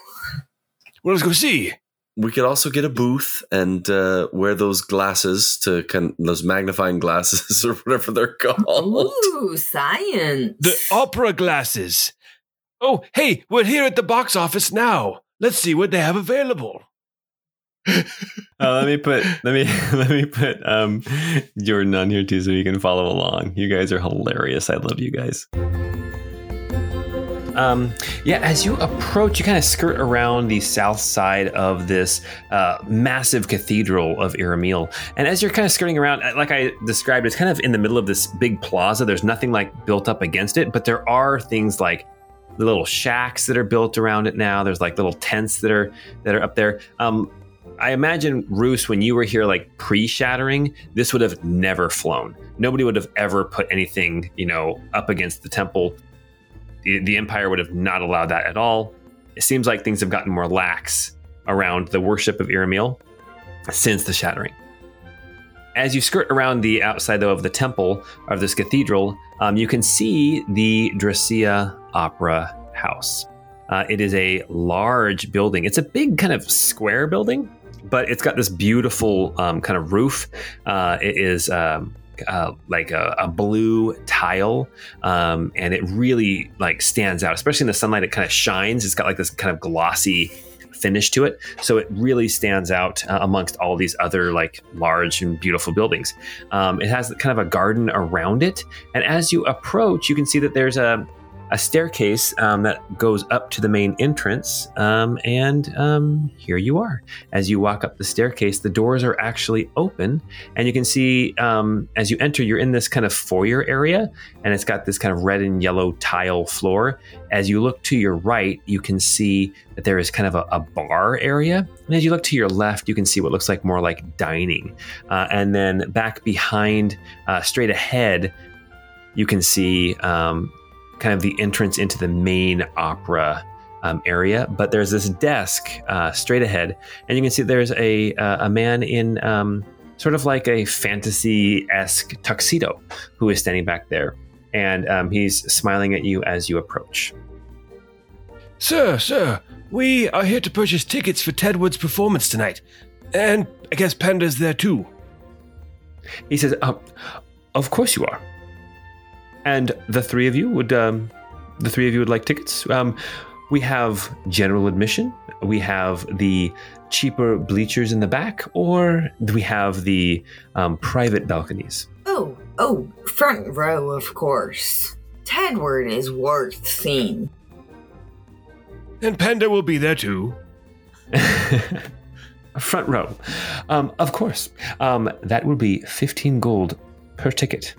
Well, let's go see. We could also get a booth and uh, wear those glasses to con- those magnifying glasses or whatever they're called. Ooh, science. The opera glasses. Oh, hey, we're here at the box office now. Let's see what they have available. Uh, let me put let me let me put um Jordan on here too so you can follow along. You guys are hilarious. I love you guys. Um, yeah, as you approach, you kind of skirt around the south side of this uh, massive cathedral of Iramil. And as you're kind of skirting around, uh, like I described, it's kind of in the middle of this big plaza. There's nothing like built up against it, but there are things like the little shacks that are built around it now. There's like little tents that are that are up there. Um, I imagine Roos, when you were here, like pre-shattering, this would have never flown. Nobody would have ever put anything, you know, up against the temple. The, the Empire would have not allowed that at all. It seems like things have gotten more lax around the worship of Iramil since the shattering. As you skirt around the outside, though, of the temple of this cathedral, um, you can see the Dracia Opera House. Uh, it is a large building. It's a big kind of square building, but it's got this beautiful um, kind of roof. Uh, it is um, uh, like a, a blue tile, um, and it really like stands out, especially in the sunlight. It kind of shines. It's got like this kind of glossy finish to it, so it really stands out uh, amongst all these other like large and beautiful buildings. Um, it has kind of a garden around it, and as you approach, you can see that there's a a staircase um, that goes up to the main entrance. Um, and um, here you are. As you walk up the staircase, the doors are actually open. And you can see um, as you enter, you're in this kind of foyer area. And it's got this kind of red and yellow tile floor. As you look to your right, you can see that there is kind of a, a bar area. And as you look to your left, you can see what looks like more like dining. Uh, and then back behind, uh, straight ahead, you can see um, kind of the entrance into the main opera um, area. But there's this desk uh, straight ahead, and you can see there's a uh, a man in um, sort of like a fantasy esque tuxedo who is standing back there, and um, he's smiling at you as you approach. Sir, sir, we are here to purchase tickets for Tedward's performance tonight. And I guess Panda's there too. He says, uh, "Of course you are." And the three of you would, um, the three of you would like tickets. Um, we have general admission. We have the cheaper bleachers in the back, or we have the um, private balconies. Oh, oh, front row, of course. Tedward is worth seeing. And Panda will be there too. Front row, um, of course. Um, that will be fifteen gold per ticket,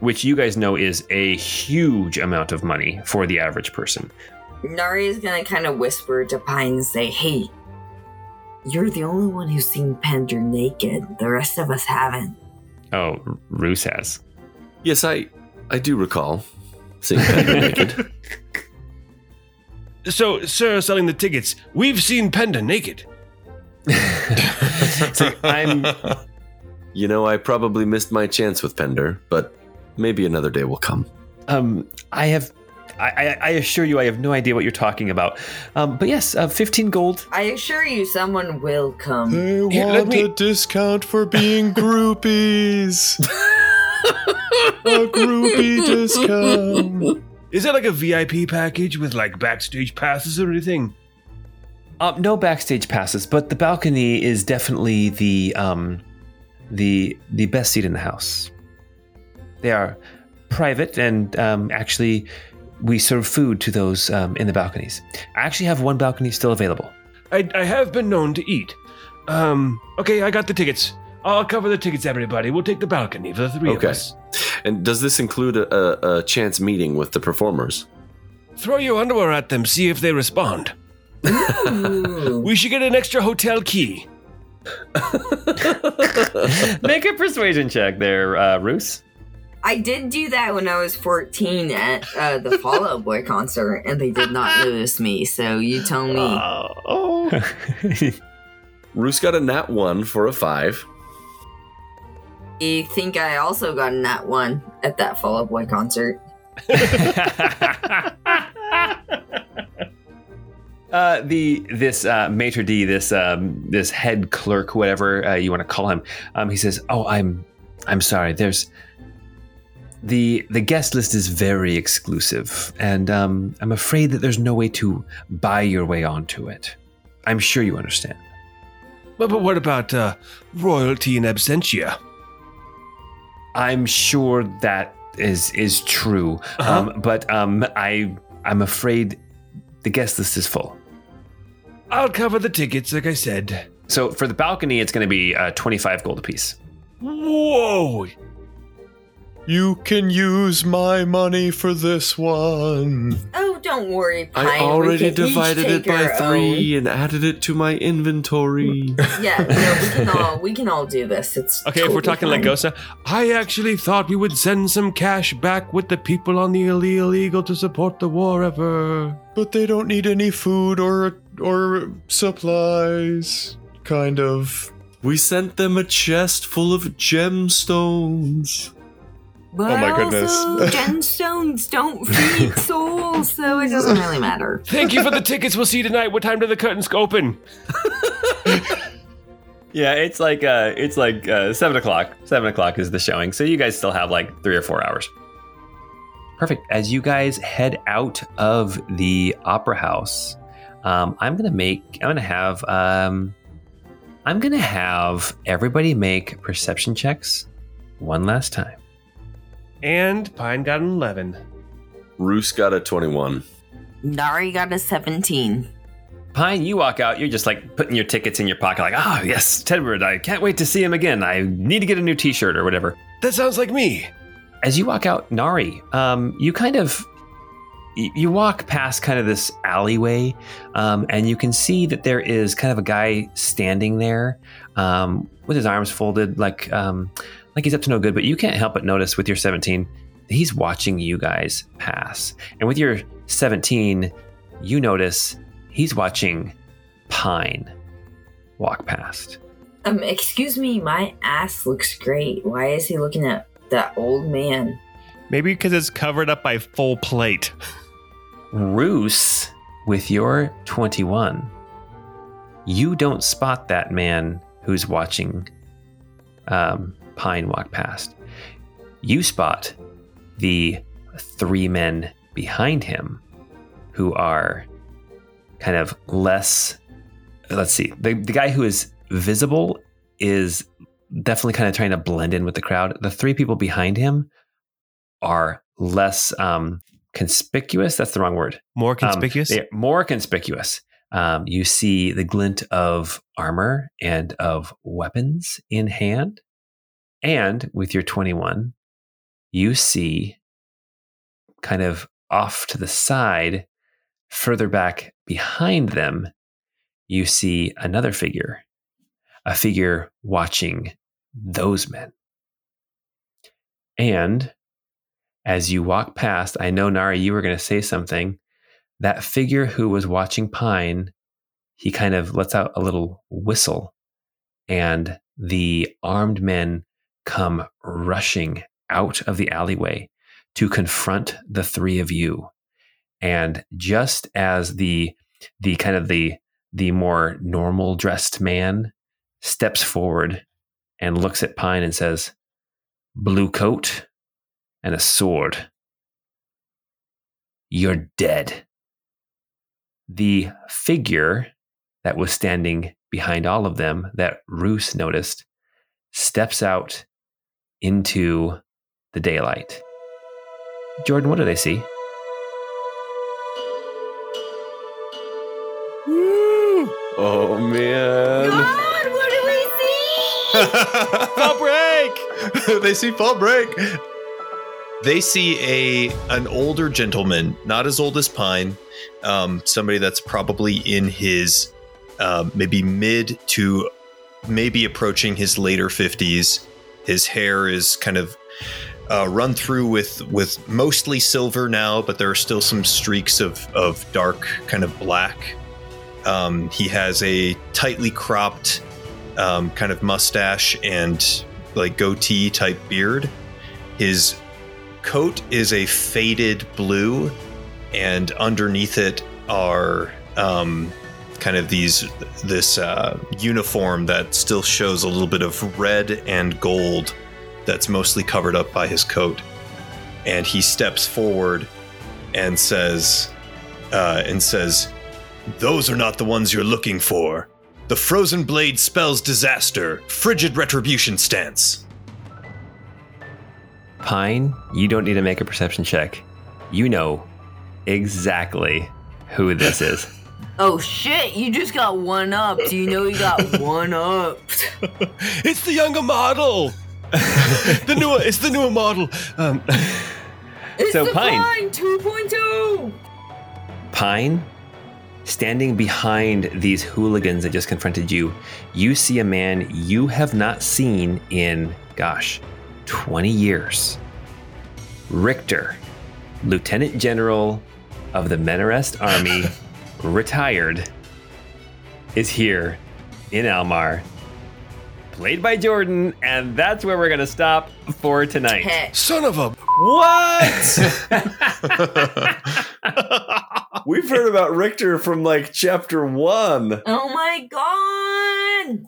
which you guys know is a huge amount of money for the average person. Nari is gonna kind of whisper to Pine and say, Hey, you're the only one who's seen Pender naked. The rest of us haven't. Oh, Roos has. Yes, I I do recall seeing Panda naked. So, sir, selling the tickets, we've seen Panda naked. So I'm You know, I probably missed my chance with Pender, but maybe another day will come. Um, I have. I, I, I assure you, I have no idea what you're talking about. Um, but yes, uh, 15 gold. I assure you, someone will come. They Here, let want me- a discount for being groupies. a groupie discount. Is that like a VIP package with like backstage passes or anything? Um, no backstage passes, but the balcony is definitely the um, the the best seat in the house. They are private, and um, actually, we serve food to those um, in the balconies. I actually have one balcony still available. I, I have been known to eat. Um, okay, I got the tickets. I'll cover the tickets, everybody. We'll take the balcony for the three of Okay. us. And does this include a, a, a chance meeting with the performers? Throw your underwear at them, see if they respond. We should get an extra hotel key. Make a persuasion check there, uh, Roos. I did do that when I was 14 at uh, the Fall Out Boy concert, and they did not notice me. So you tell me. Oh. Roos got a nat one for a five. You think I also got a nat one at that Fall Out Boy concert? Uh, the this uh, maitre d, this um, this head clerk, whatever uh, you want to call him, um, he says, "Oh, I'm I'm sorry. There's the the guest list is very exclusive, and um, I'm afraid that there's no way to buy your way onto it. I'm sure you understand." But, but what about uh, royalty in absentia? I'm sure that is is true, um, but um, I I'm afraid the guest list is full. I'll cover the tickets, like I said. So for the balcony, it's going to be uh, 25 gold apiece. Whoa! You can use my money for this one. Oh, don't worry, Pine. I we already can each divided it by our three and added it to my inventory. Yeah, no, we can all we can all do this. It's Okay, if we're talking fine. Langosa, I actually thought we would send some cash back with the people on the illegal eagle to support the war ever. But they don't need any food or or supplies. Kind of. we sent them a chest full of gemstones. But Oh my goodness. also, gemstones don't feed souls, so it doesn't really matter. Thank you for the tickets. We'll see you tonight. What time do the curtains open? Yeah, it's like uh, it's like uh, seven o'clock. Seven o'clock is the showing, so you guys still have like three or four hours. Perfect. As you guys head out of the opera house, um, I'm gonna make. I'm gonna have. Um, I'm gonna have everybody make perception checks one last time. And Pine got an 11. Roos got a 21. Nari got a 17. Pine, you walk out. You're just like putting your tickets in your pocket, like, oh yes, Tedward. I can't wait to see him again. I need to get a new T-shirt or whatever. That sounds like me. as you walk out Nari, um, you kind of you walk past kind of this alleyway, um, and you can see that there is kind of a guy standing there um, with his arms folded, like um, like he's up to no good. But you can't help but notice with your 17, he's watching you guys pass, and with your 17, you notice he's watching Pine walk past. Um, excuse me, my ass looks great. Why is he looking at that old man? Maybe because it's covered up by full plate. Roos, with your 21, you don't spot that man who's watching um, Pine walk past. You spot the three men behind him who are kind of less. Let's see. The, the guy who is visible is definitely kind of trying to blend in with the crowd. The three people behind him are less um, conspicuous. That's the wrong word. More Um, conspicuous? they're more conspicuous. Um, you see the glint of armor and of weapons in hand. And with your 21, you see kind of off to the side, further back behind them, you see another figure, a figure watching those men. And as you walk past, I know, Nari, you were going to say something. That figure who was watching Pine, he kind of lets out a little whistle, and the armed men come rushing out of the alleyway to confront the three of you. And just as the the kind of the the more normal dressed man steps forward and looks at Pine and says, "Blue coat and a sword. You're dead." The figure that was standing behind all of them that Roos noticed steps out into the daylight. Jordan, what do they see? Oh man. God, what do we see? fall break. they see fall break. They see a an older gentleman, not as old as Pine, um, somebody that's probably in his um, maybe mid to maybe approaching his later fifties. His hair is kind of uh, run through with with mostly silver now, but there are still some streaks of of dark kind of black. Um, he has a tightly cropped um, kind of mustache and like goatee type beard. His coat is a faded blue, and underneath it are um, kind of these this uh, uniform that still shows a little bit of red and gold that's mostly covered up by his coat. And he steps forward and says, uh, and says, "Those are not the ones you're looking for. The frozen blade spells disaster. Frigid retribution stance." Pine, you don't need to make a perception check. You know exactly who this is. Oh shit, you just got one up. Do you know you got one up? it's the younger model. the newer, it's the newer model. Um, It's So the Pine. Pine 2.2! Pine, standing behind these hooligans that just confronted you, you see a man you have not seen in, gosh, 20 years. Richter, Lieutenant General of the Menarest Army, retired, is here in Almar, played by Jordan, and that's where we're going to stop for tonight. Son of a. What? We've heard about Richter from like chapter one. Oh my god!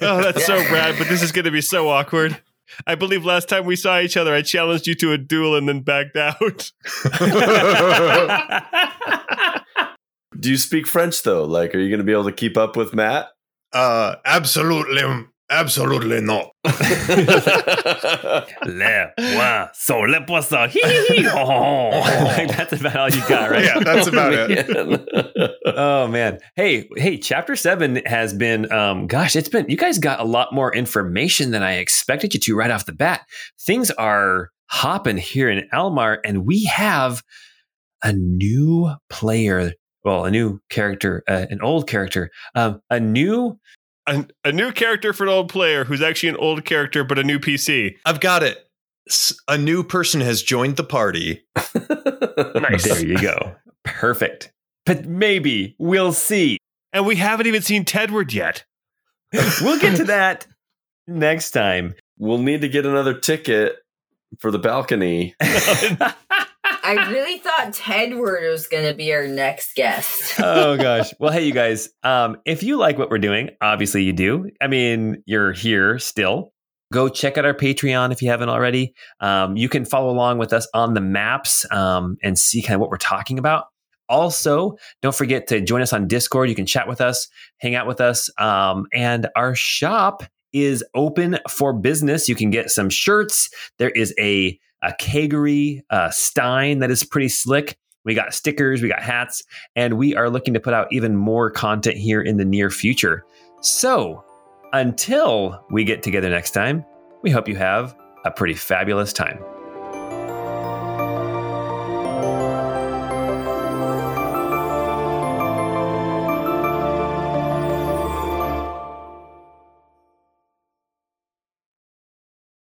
Oh, that's so rad, but this is going to be so awkward. I believe last time we saw each other, I challenged you to a duel and then backed out. Do you speak French though? Like, are you going to be able to keep up with Matt? Uh, absolutely, absolutely not. Le poisson, le poisson. Hee hee hee. Oh. Like, that's about all you got, right? Yeah, that's about it. it. Oh man. Hey, hey, chapter 7 has been um gosh, it's been you guys got a lot more information than I expected you to right off the bat. Things are hopping here in Elmar and we have a new player, well, a new character, uh, an old character, um a new a, a new character for an old player who's actually an old character, but a new PC. I've got it. A new person has joined the party. Nice. There you go. Perfect. But maybe we'll see. And we haven't even seen Tedward yet. We'll get to that next time. we'll need to get another ticket for the balcony. I really thought Tedward was gonna be our next guest. oh gosh. Well, hey, you guys. Um, if you like what we're doing, obviously you do. I mean, you're here still. Go check out our Patreon if you haven't already. Um, you can follow along with us on the maps um, and see kind of what we're talking about. Also, don't forget to join us on Discord. You can chat with us, hang out with us, um, and our shop is open for business. You can get some shirts. There is a a Kagery uh, Stein that is pretty slick. We got stickers, we got hats, and we are looking to put out even more content here in the near future. So, until we get together next time, we hope you have a pretty fabulous time.